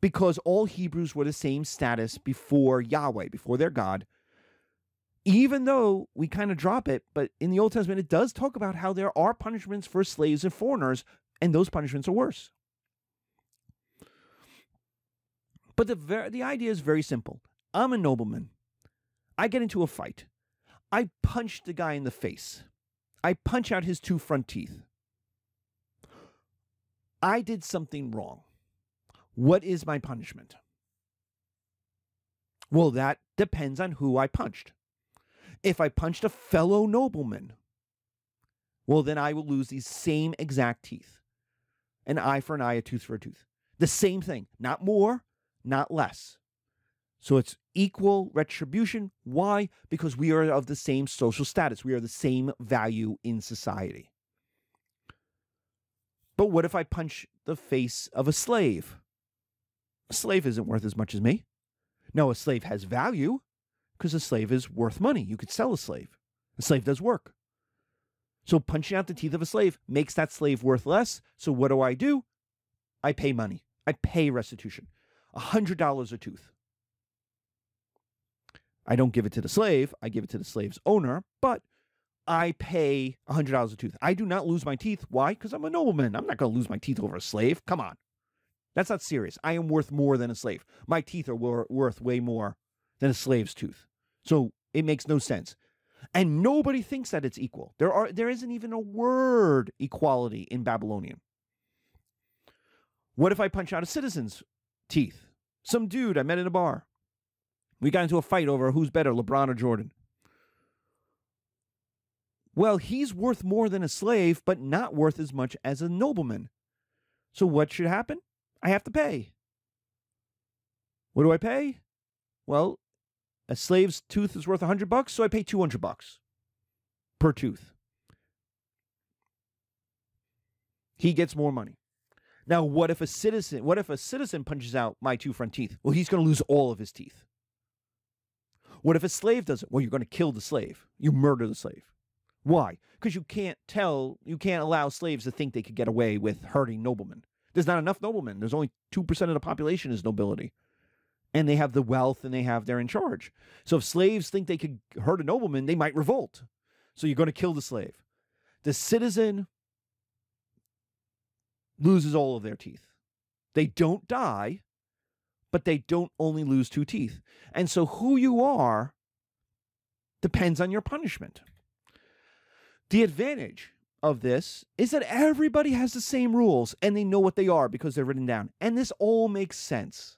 A: because all Hebrews were the same status before Yahweh, before their God. Even though we kind of drop it, but in the Old Testament, it does talk about how there are punishments for slaves and foreigners, and those punishments are worse. But the ver- the idea is very simple. I'm a nobleman. I get into a fight. I punch the guy in the face. I punch out his two front teeth. I did something wrong. What is my punishment? Well, that depends on who I punched. If I punched a fellow nobleman, well, then I will lose these same exact teeth an eye for an eye, a tooth for a tooth. The same thing, not more, not less. So it's equal retribution. Why? Because we are of the same social status, we are the same value in society. But what if I punch the face of a slave? A slave isn't worth as much as me. No, a slave has value because a slave is worth money. You could sell a slave. A slave does work. So punching out the teeth of a slave makes that slave worth less. So what do I do? I pay money. I pay restitution. $100 a tooth. I don't give it to the slave, I give it to the slave's owner, but I pay $100 a tooth. I do not lose my teeth. Why? Because I'm a nobleman. I'm not going to lose my teeth over a slave. Come on. That's not serious. I am worth more than a slave. My teeth are wor- worth way more than a slave's tooth. So it makes no sense. And nobody thinks that it's equal. There are there isn't even a word equality in Babylonian. What if I punch out a citizen's teeth. Some dude I met in a bar. We got into a fight over who's better, LeBron or Jordan. Well, he's worth more than a slave, but not worth as much as a nobleman. So what should happen? I have to pay. What do I pay? Well, a slave's tooth is worth 100 bucks, so I pay 200 bucks per tooth. He gets more money. Now, what if a citizen? What if a citizen punches out my two front teeth? Well, he's going to lose all of his teeth. What if a slave does it? Well, you're going to kill the slave. You murder the slave. Why? Because you can't tell, you can't allow slaves to think they could get away with hurting noblemen. There's not enough noblemen. There's only 2% of the population is nobility. And they have the wealth and they have, they're in charge. So if slaves think they could hurt a nobleman, they might revolt. So you're going to kill the slave. The citizen loses all of their teeth. They don't die, but they don't only lose two teeth. And so who you are depends on your punishment. The advantage of this is that everybody has the same rules and they know what they are because they're written down. And this all makes sense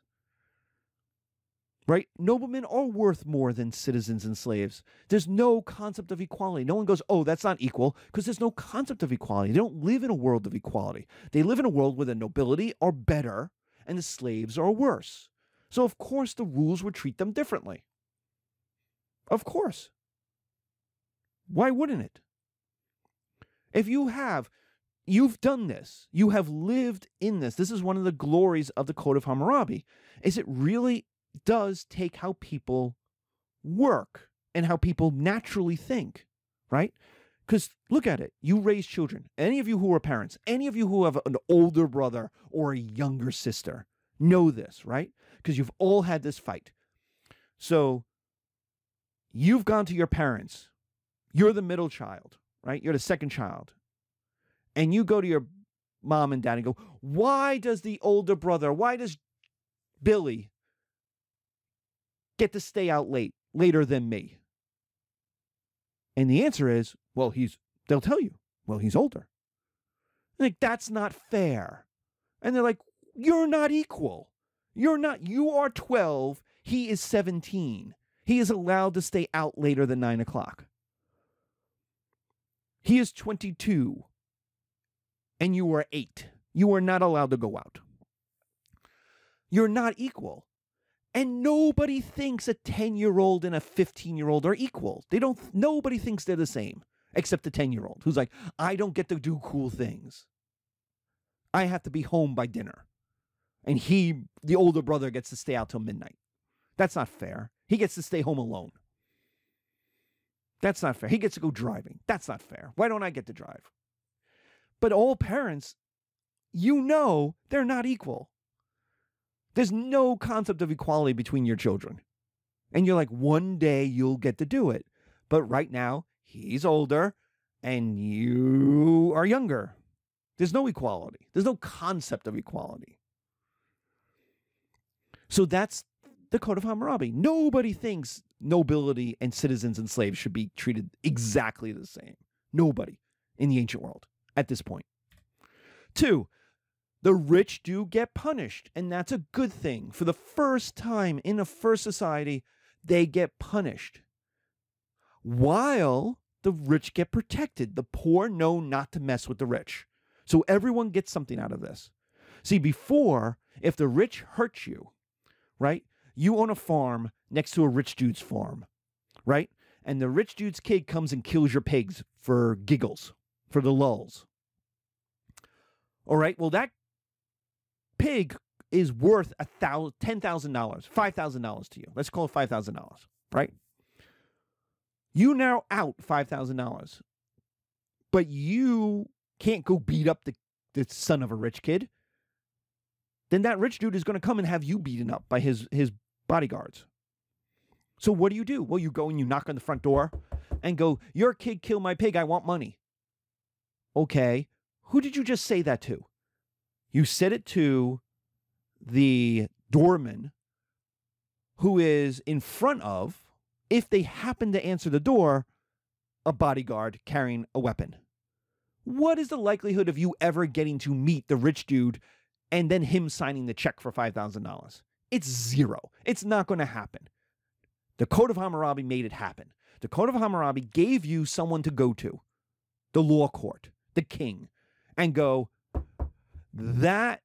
A: right? Noblemen are worth more than citizens and slaves. There's no concept of equality. No one goes, oh, that's not equal, because there's no concept of equality. They don't live in a world of equality. They live in a world where the nobility are better and the slaves are worse. So, of course, the rules would treat them differently. Of course. Why wouldn't it? If you have, you've done this, you have lived in this. This is one of the glories of the Code of Hammurabi. Is it really does take how people work and how people naturally think, right? Because look at it. You raise children. Any of you who are parents, any of you who have an older brother or a younger sister, know this, right? Because you've all had this fight. So you've gone to your parents. You're the middle child, right? You're the second child. And you go to your mom and dad and go, why does the older brother, why does Billy get to stay out late, later than me? And the answer is, well, he's, they'll tell you, well, he's older. Like, that's not fair. And they're like, you're not equal. You're not, you are 12, he is 17. He is allowed to stay out later than nine o'clock. He is 22 and you are eight. You are not allowed to go out. You're not equal. And nobody thinks a 10 year old and a 15 year old are equal. They don't, nobody thinks they're the same except the 10 year old who's like, I don't get to do cool things. I have to be home by dinner. And he, the older brother, gets to stay out till midnight. That's not fair. He gets to stay home alone. That's not fair. He gets to go driving. That's not fair. Why don't I get to drive? But all parents, you know, they're not equal. There's no concept of equality between your children. And you're like, one day you'll get to do it. But right now, he's older and you are younger. There's no equality, there's no concept of equality. So that's the Code of Hammurabi. Nobody thinks nobility and citizens and slaves should be treated exactly the same. Nobody in the ancient world at this point. Two, the rich do get punished, and that's a good thing. For the first time in a first society, they get punished. While the rich get protected, the poor know not to mess with the rich. So everyone gets something out of this. See, before, if the rich hurt you, right, you own a farm next to a rich dude's farm, right? And the rich dude's kid comes and kills your pigs for giggles for the lulls. All right. Well, that pig is worth a thousand, ten thousand dollars, five thousand dollars to you. Let's call it five thousand dollars, right? You now out five thousand dollars, but you can't go beat up the, the son of a rich kid. Then that rich dude is going to come and have you beaten up by his his bodyguards. So what do you do? Well, you go and you knock on the front door and go, "Your kid killed my pig. I want money." Okay, who did you just say that to? You said it to the doorman who is in front of, if they happen to answer the door, a bodyguard carrying a weapon. What is the likelihood of you ever getting to meet the rich dude and then him signing the check for $5,000? It's zero. It's not going to happen. The Code of Hammurabi made it happen. The Code of Hammurabi gave you someone to go to, the law court the king, and go, that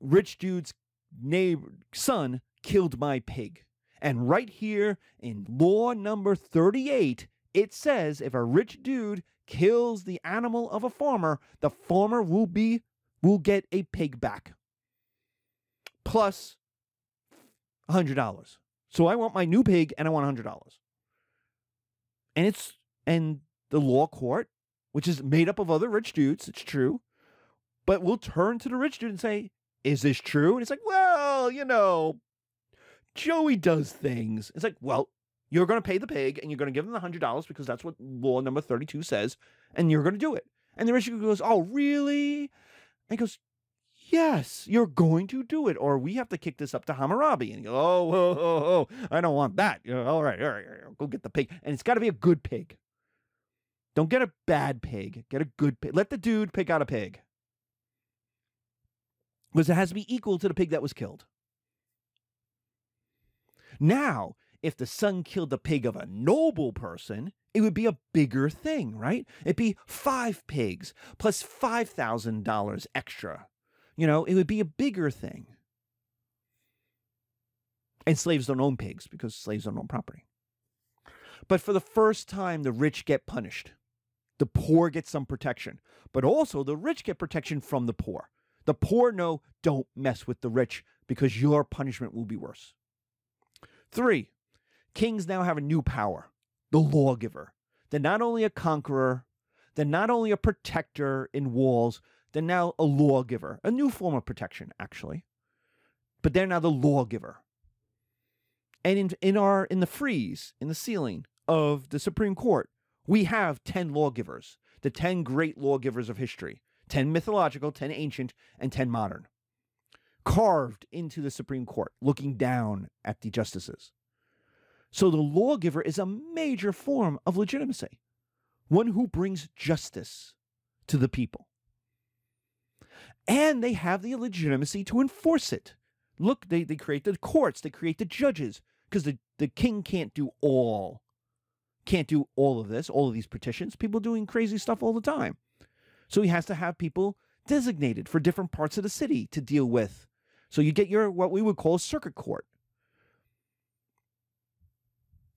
A: rich dude's neighbor son killed my pig. And right here in law number 38, it says if a rich dude kills the animal of a farmer, the farmer will be will get a pig back. Plus $100. So I want my new pig and I want $100. And it's and the law court which is made up of other rich dudes. It's true. But we'll turn to the rich dude and say, Is this true? And it's like, Well, you know, Joey does things. It's like, Well, you're going to pay the pig and you're going to give them the $100 because that's what law number 32 says. And you're going to do it. And the rich dude goes, Oh, really? And he goes, Yes, you're going to do it, or we have to kick this up to Hammurabi. And he goes, Oh, oh, oh, oh I don't want that. All right, all right, all right, go get the pig. And it's got to be a good pig. Don't get a bad pig. Get a good pig. Let the dude pick out a pig. Because it has to be equal to the pig that was killed. Now, if the son killed the pig of a noble person, it would be a bigger thing, right? It'd be five pigs plus $5,000 extra. You know, it would be a bigger thing. And slaves don't own pigs because slaves don't own property. But for the first time, the rich get punished. The poor get some protection, but also the rich get protection from the poor. The poor know don't mess with the rich because your punishment will be worse. Three, kings now have a new power the lawgiver. They're not only a conqueror, They're not only a protector in walls, they're now a lawgiver, a new form of protection, actually. But they're now the lawgiver. And in, in our in the frieze, in the ceiling of the Supreme Court, we have 10 lawgivers, the 10 great lawgivers of history, 10 mythological, 10 ancient, and 10 modern, carved into the Supreme Court, looking down at the justices. So the lawgiver is a major form of legitimacy, one who brings justice to the people. And they have the legitimacy to enforce it. Look, they, they create the courts, they create the judges, because the, the king can't do all, can't do all of this, all of these petitions. People doing crazy stuff all the time. So he has to have people designated for different parts of the city to deal with. So you get your what we would call a circuit court.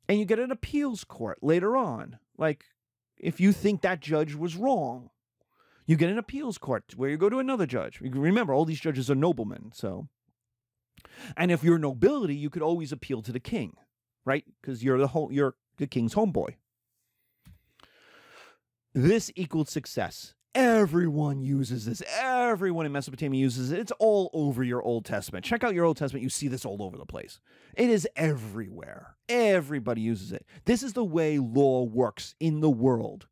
A: And you get an appeals court later on. Like if you think that judge was wrong, you get an appeals court where you go to another judge. Remember, all these judges are noblemen, so and if you're nobility, you could always appeal to the king, right? Because you're the whole, you're the king's homeboy. This equaled success. Everyone uses this. Everyone in Mesopotamia uses it. It's all over your Old Testament. Check out your Old Testament. You see this all over the place. It is everywhere. Everybody uses it. This is the way law works in the world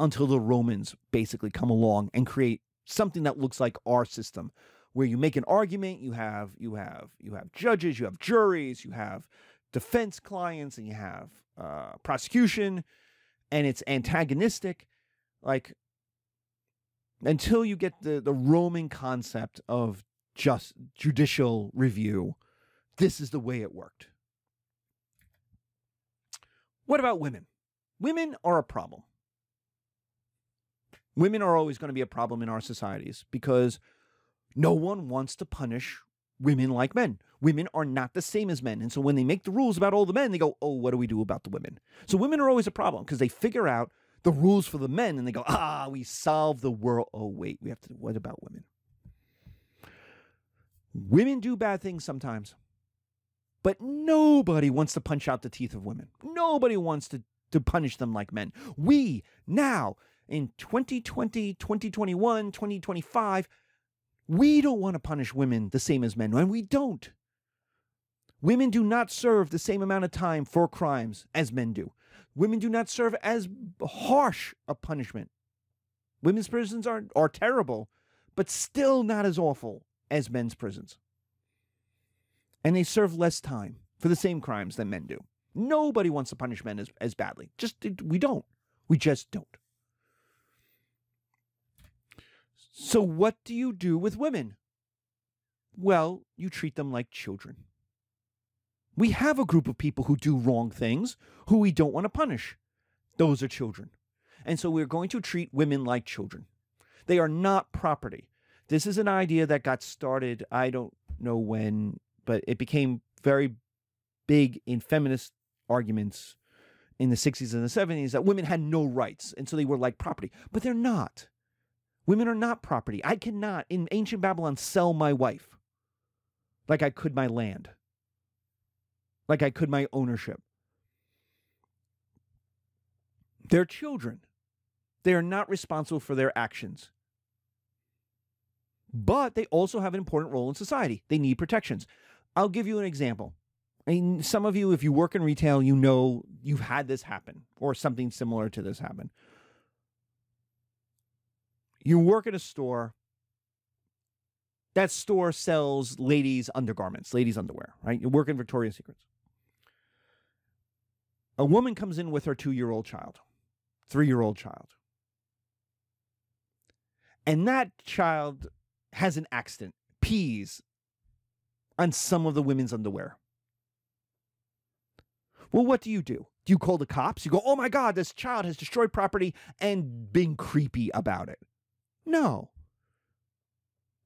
A: until the Romans basically come along and create something that looks like our system where you make an argument you have you have you have judges you have juries you have defense clients and you have uh, prosecution and it's antagonistic. Like until you get the the roman concept of just judicial review this is the way it worked. What about women? Women are a problem women are always going to be a problem in our societies because no one wants to punish women like men. Women are not the same as men. And so when they make the rules about all the men, they go, oh, what do we do about the women? So women are always a problem because they figure out the rules for the men and they go, ah, we solve the world. Oh, wait, we have to, what about women? Women do bad things sometimes, but nobody wants to punch out the teeth of women. Nobody wants to, to punish them like men. We now, in 2020, 2021, 2025, we don't want to punish women the same as men, and we don't. Women do not serve the same amount of time for crimes as men do. Women do not serve as harsh a punishment. Women's prisons are, are terrible, but still not as awful as men's prisons. And they serve less time for the same crimes than men do. Nobody wants to punish men as, as badly. Just we don't. We just don't. So, what do you do with women? Well, you treat them like children. We have a group of people who do wrong things who we don't want to punish. Those are children. And so we're going to treat women like children. They are not property. This is an idea that got started, I don't know when, but it became very big in feminist arguments in the 60s and the 70s that women had no rights. And so they were like property, but they're not. Women are not property. I cannot, in ancient Babylon, sell my wife like I could my land, like I could my ownership. They're children. They are not responsible for their actions. But they also have an important role in society. They need protections. I'll give you an example. I mean, some of you, if you work in retail, you know you've had this happen or something similar to this happen you work at a store. That store sells ladies undergarments ladies underwear right? You work in victoria's secrets. A woman comes in with her two-year-old child three-year-old child. And that child has an accident pees on some of the women's underwear. Well what do you do? Do you call the cops? You go oh my god this child has destroyed property and been creepy about it no.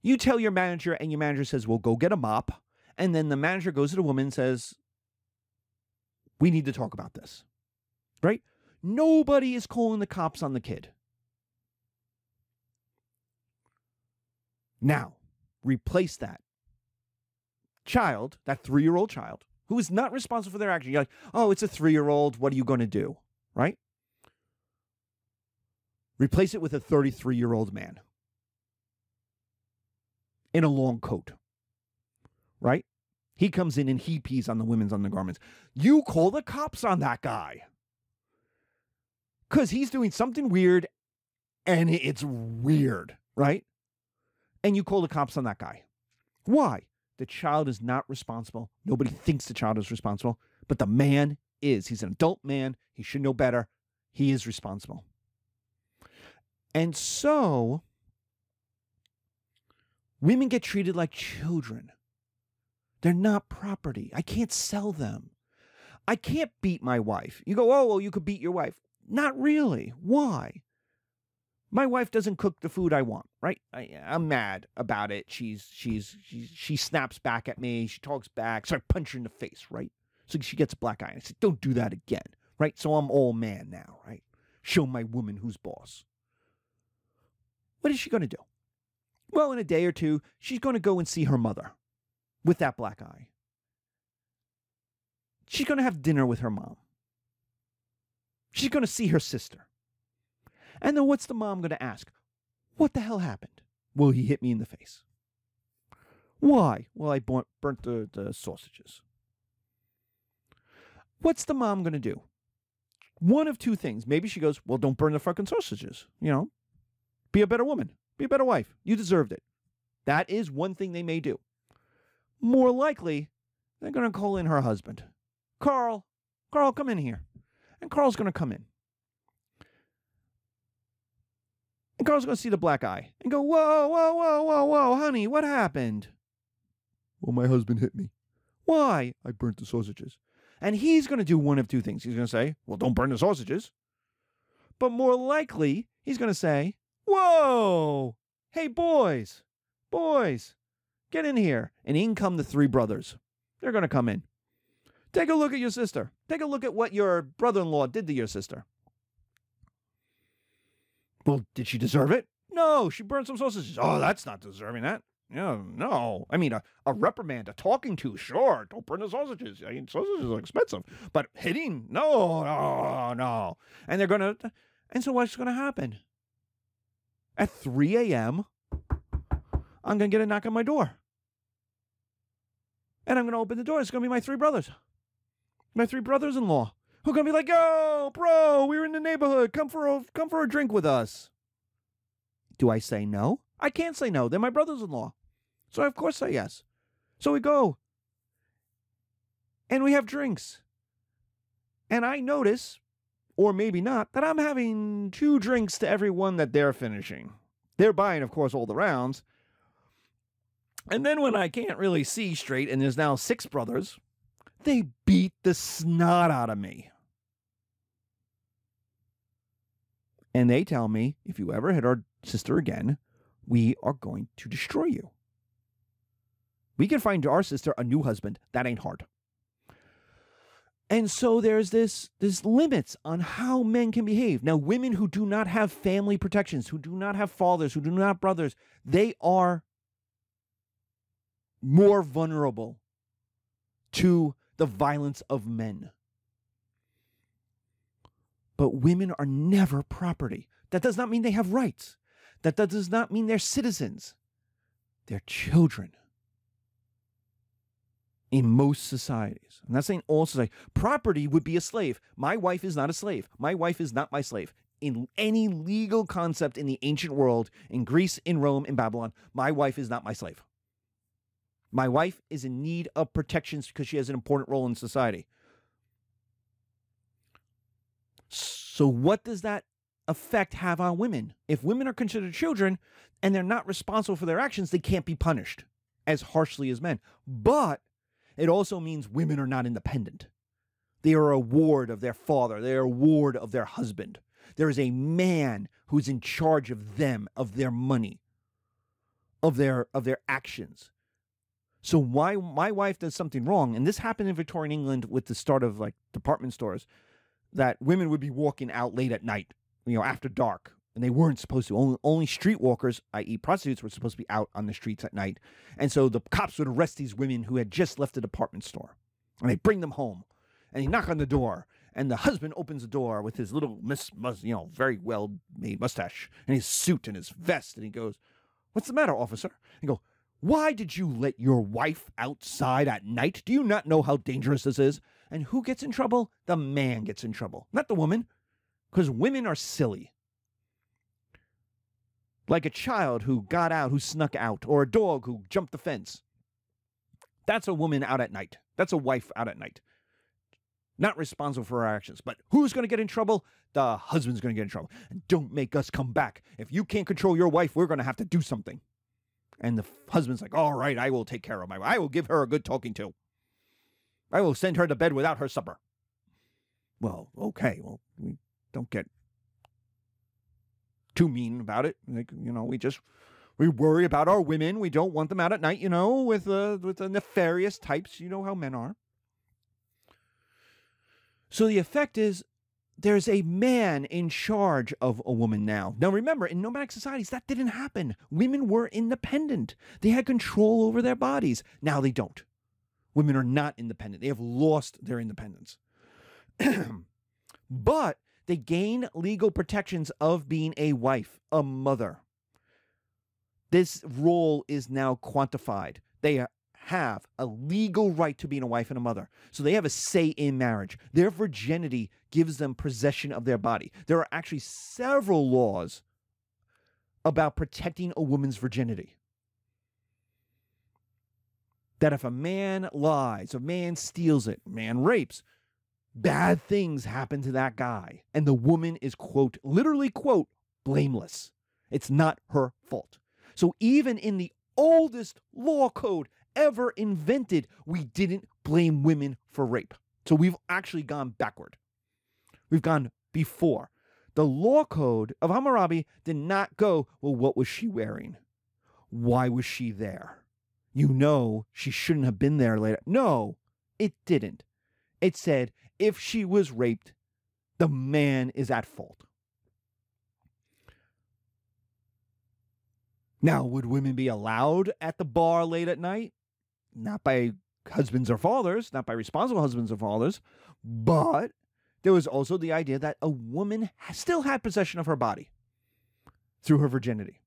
A: You tell your manager, and your manager says, Well, go get a mop. And then the manager goes to the woman and says, We need to talk about this. Right? Nobody is calling the cops on the kid. Now, replace that child, that three year old child, who is not responsible for their action. You're like, oh, it's a three year old. What are you going to do? Right? Replace it with a 33 year old man in a long coat, right? He comes in and he pees on the women's undergarments. You call the cops on that guy because he's doing something weird and it's weird, right? And you call the cops on that guy. Why? The child is not responsible. Nobody thinks the child is responsible, but the man is. He's an adult man. He should know better. He is responsible. And so women get treated like children. They're not property. I can't sell them. I can't beat my wife. You go, oh, well, you could beat your wife. Not really. Why? My wife doesn't cook the food I want, right? I, am mad about it. She's, she's, she's, she snaps back at me. She talks back. So I punch her in the face, right? So she gets a black eye. I said, don't do that again, right? So I'm all man now, right? Show my woman who's boss. What is she going to do? Well, in a day or two, she's going to go and see her mother with that black eye. She's going to have dinner with her mom. She's going to see her sister. And then what's the mom going to ask? What the hell happened? Well, he hit me in the face. Why? Well, I burnt, the, the sausages. What's the mom going to do? One of two things. Maybe she goes, Well, don't burn the fucking sausages. You know, be a better woman, be a better wife. You deserved it. That is one thing they may do. More likely, they're going to call in her husband. Carl, Carl, come in here. And Carl's going to come in. And Carl's going to see the black eye and go, Whoa, whoa, whoa, whoa, whoa, honey, what happened? Well, my husband hit me. Why? I burnt the sausages. And he's going to do one of two things. He's going to say, Well, don't burn the sausages. But more likely, he's going to say, Whoa, hey, boys, boys, get in here. And in come the three brothers. They're going to come in. Take a look at your sister. Take a look at what your brother in law did to your sister. Well, did she deserve it? No, she burned some sausages. Oh, that's not deserving that. Yeah, no. I mean, a, a reprimand, a talking to, sure. Don't burn the sausages. I mean, sausages are expensive. But hitting, no, no, no. And they're going to, and so what's going to happen? At 3 a.m., I'm going to get a knock on my door. And I'm going to open the door. It's going to be my three brothers, my three brothers in law, who are going to be like, yo, bro, we're in the neighborhood. Come for a, come for a drink with us. Do I say no? I can't say no. They're my brothers in law. So I, of course, say yes. So we go. And we have drinks. And I notice, or maybe not, that I'm having two drinks to every one that they're finishing. They're buying, of course, all the rounds. And then when I can't really see straight, and there's now six brothers, they beat the snot out of me. And they tell me, if you ever hit our sister again, we are going to destroy you. We can find our sister a new husband. That ain't hard. And so there's this this limits on how men can behave. Now, women who do not have family protections, who do not have fathers, who do not have brothers, they are more vulnerable to the violence of men. But women are never property. That does not mean they have rights. That, that does not mean they're citizens. They're children. In most societies. I'm not saying all societies. Property would be a slave. My wife is not a slave. My wife is not my slave. In any legal concept in the ancient world, in Greece, in Rome, in Babylon, my wife is not my slave. My wife is in need of protections because she has an important role in society. So, what does that effect have on women? If women are considered children and they're not responsible for their actions, they can't be punished as harshly as men. But it also means women are not independent. They are a ward of their father, they are a ward of their husband. There is a man who's in charge of them, of their money, of their of their actions. So why my wife does something wrong, and this happened in Victorian England with the start of like department stores, that women would be walking out late at night, you know, after dark, and they weren't supposed to. Only only streetwalkers, i.e., prostitutes, were supposed to be out on the streets at night, and so the cops would arrest these women who had just left the department store, and they bring them home, and they knock on the door, And the husband opens the door with his little, mis- mus- you know, very well made mustache and his suit and his vest. And he goes, What's the matter, officer? And go, Why did you let your wife outside at night? Do you not know how dangerous this is? And who gets in trouble? The man gets in trouble, not the woman, because women are silly. Like a child who got out, who snuck out, or a dog who jumped the fence. That's a woman out at night. That's a wife out at night. Not responsible for her actions. But who's going to get in trouble? The husband's going to get in trouble. And don't make us come back. If you can't control your wife, we're going to have to do something. And the husband's like, all right, I will take care of my wife. I will give her a good talking to. I will send her to bed without her supper. Well, okay. Well, we don't get too mean about it. Like, you know, we just we worry about our women. We don't want them out at night, you know, with uh, with the nefarious types. You know how men are. So the effect is there's a man in charge of a woman now. Now remember, in nomadic societies, that didn't happen. Women were independent. They had control over their bodies. Now they don't. Women are not independent. They have lost their independence. but they gain legal protections of being a wife, a mother. This role is now quantified. They have a legal right to being a wife and a mother. So they have a say in marriage. Their virginity gives them possession of their body. There are actually several laws about protecting a woman's virginity. That if a man lies, a man steals it, man rapes, bad things happen to that guy. And the woman is, quote, literally, quote, blameless. It's not her fault. So even in the oldest law code ever invented, we didn't blame women for rape. So we've actually gone backward. We've gone before. The law code of Hammurabi did not go, well, what was she wearing? Why was she there? You know, she shouldn't have been there later. No, it didn't. It said, if she was raped, the man is at fault. Now, would women be allowed at the bar late at night? Not by husbands or fathers, not by responsible husbands or fathers, but there was also the idea that a woman still had possession of her body through her virginity.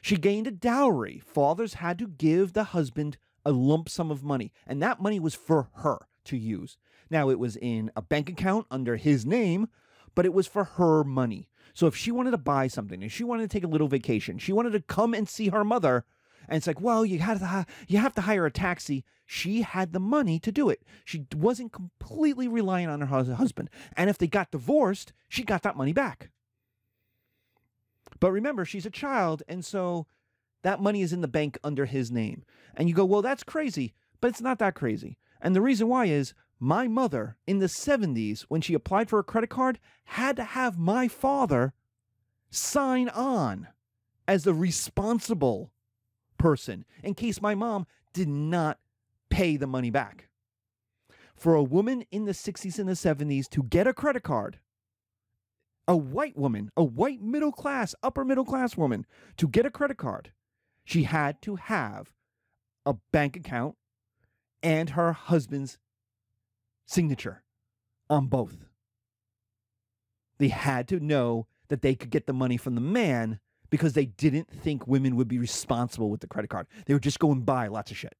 A: She gained a dowry. Fathers had to give the husband a lump sum of money, and that money was for her to use. Now, it was in a bank account under his name, but it was for her money. So if she wanted to buy something, if she wanted to take a little vacation, she wanted to come and see her mother, and it's like, well, you have to you have to hire a taxi. She had the money to do it. She wasn't completely relying on her husband. And if they got divorced, she got that money back. But remember, she's a child, and so that money is in the bank under his name. And you go, well, that's crazy, but it's not that crazy. And the reason why is my mother in the 70s, when she applied for a credit card, had to have my father sign on as the responsible person in case my mom did not pay the money back. For a woman in the 60s and the 70s to get a credit card, a white woman, a white middle class, upper middle class woman, to get a credit card, she had to have a bank account and her husband's signature on both. They had to know that they could get the money from the man because they didn't think women would be responsible with the credit card. They would just go and buy lots of shit.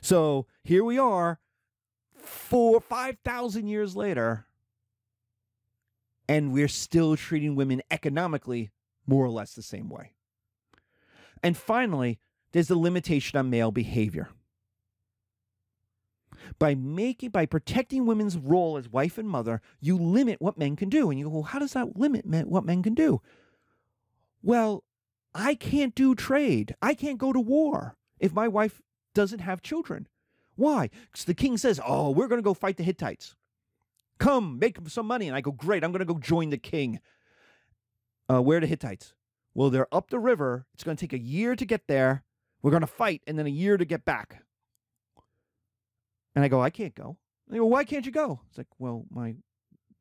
A: So here we are, four, 5,000 years later, and we're still treating women economically more or less the same way. And finally, there's the limitation on male behavior. By making by protecting women's role as wife and mother, you limit what men can do. And you go, well, how does that limit men, what men can do? Well, I can't do trade. I can't go to war if my wife doesn't have children. Why? Because the king says, Oh, we're going to go fight the Hittites. Come, make some money. And I go, Great, I'm going to go join the king. Uh, where are the Hittites? Well, they're up the river. It's going to take a year to get there. We're going to fight and then a year to get back. And I go, I can't go. They go, why can't you go? It's like, well, my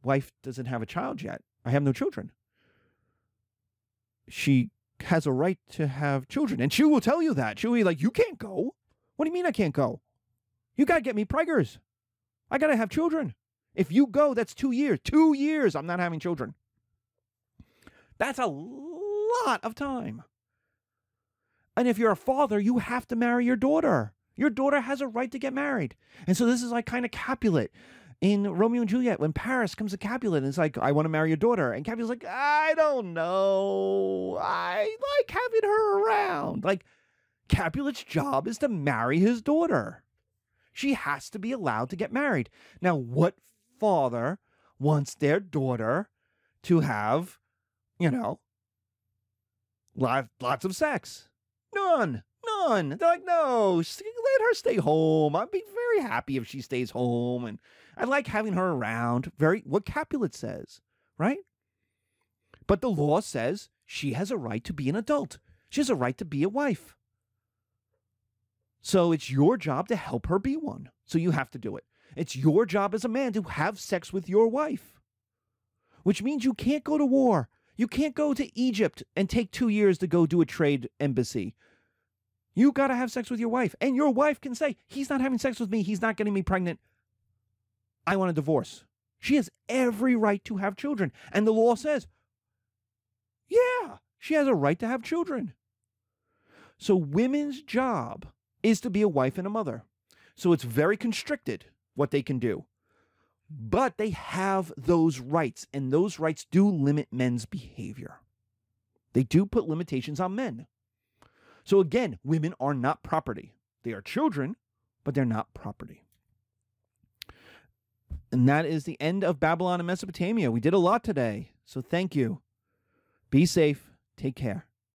A: wife doesn't have a child yet. I have no children. She has a right to have children. And she will tell you that. She'll be like, you can't go. What do you mean I can't go? You got to get me preggers. I got to have children. If you go, that's two years. Two years, I'm not having children. That's a lot of time. And if you're a father, you have to marry your daughter. Your daughter has a right to get married. And so this is like kind of Capulet in Romeo and Juliet when Paris comes to Capulet and it's like, I want to marry your daughter. And Capulet's like, I don't know. I like having her around. Like, Capulet's job is to marry his daughter. She has to be allowed to get married. Now, what father wants their daughter to have, you know, lots of sex? None. None. They're like, no, let her stay home. I'd be very happy if she stays home. And I like having her around. Very, what Capulet says, right? But the law says she has a right to be an adult. She has a right to be a wife. So it's your job to help her be one. So you have to do it. It's your job as a man to have sex with your wife, which means you can't go to war. You can't go to Egypt and take two years to go do a trade embassy. You got to have sex with your wife. And your wife can say, He's not having sex with me. He's not getting me pregnant. I want a divorce. She has every right to have children. And the law says, Yeah, she has a right to have children. So women's job is to be a wife and a mother. So it's very constricted what they can do. But they have those rights, and those rights do limit men's behavior. They do put limitations on men. So again, women are not property. They are children, but they're not property. And that is the end of Babylon and Mesopotamia. We did a lot today. So thank you. Be safe. Take care.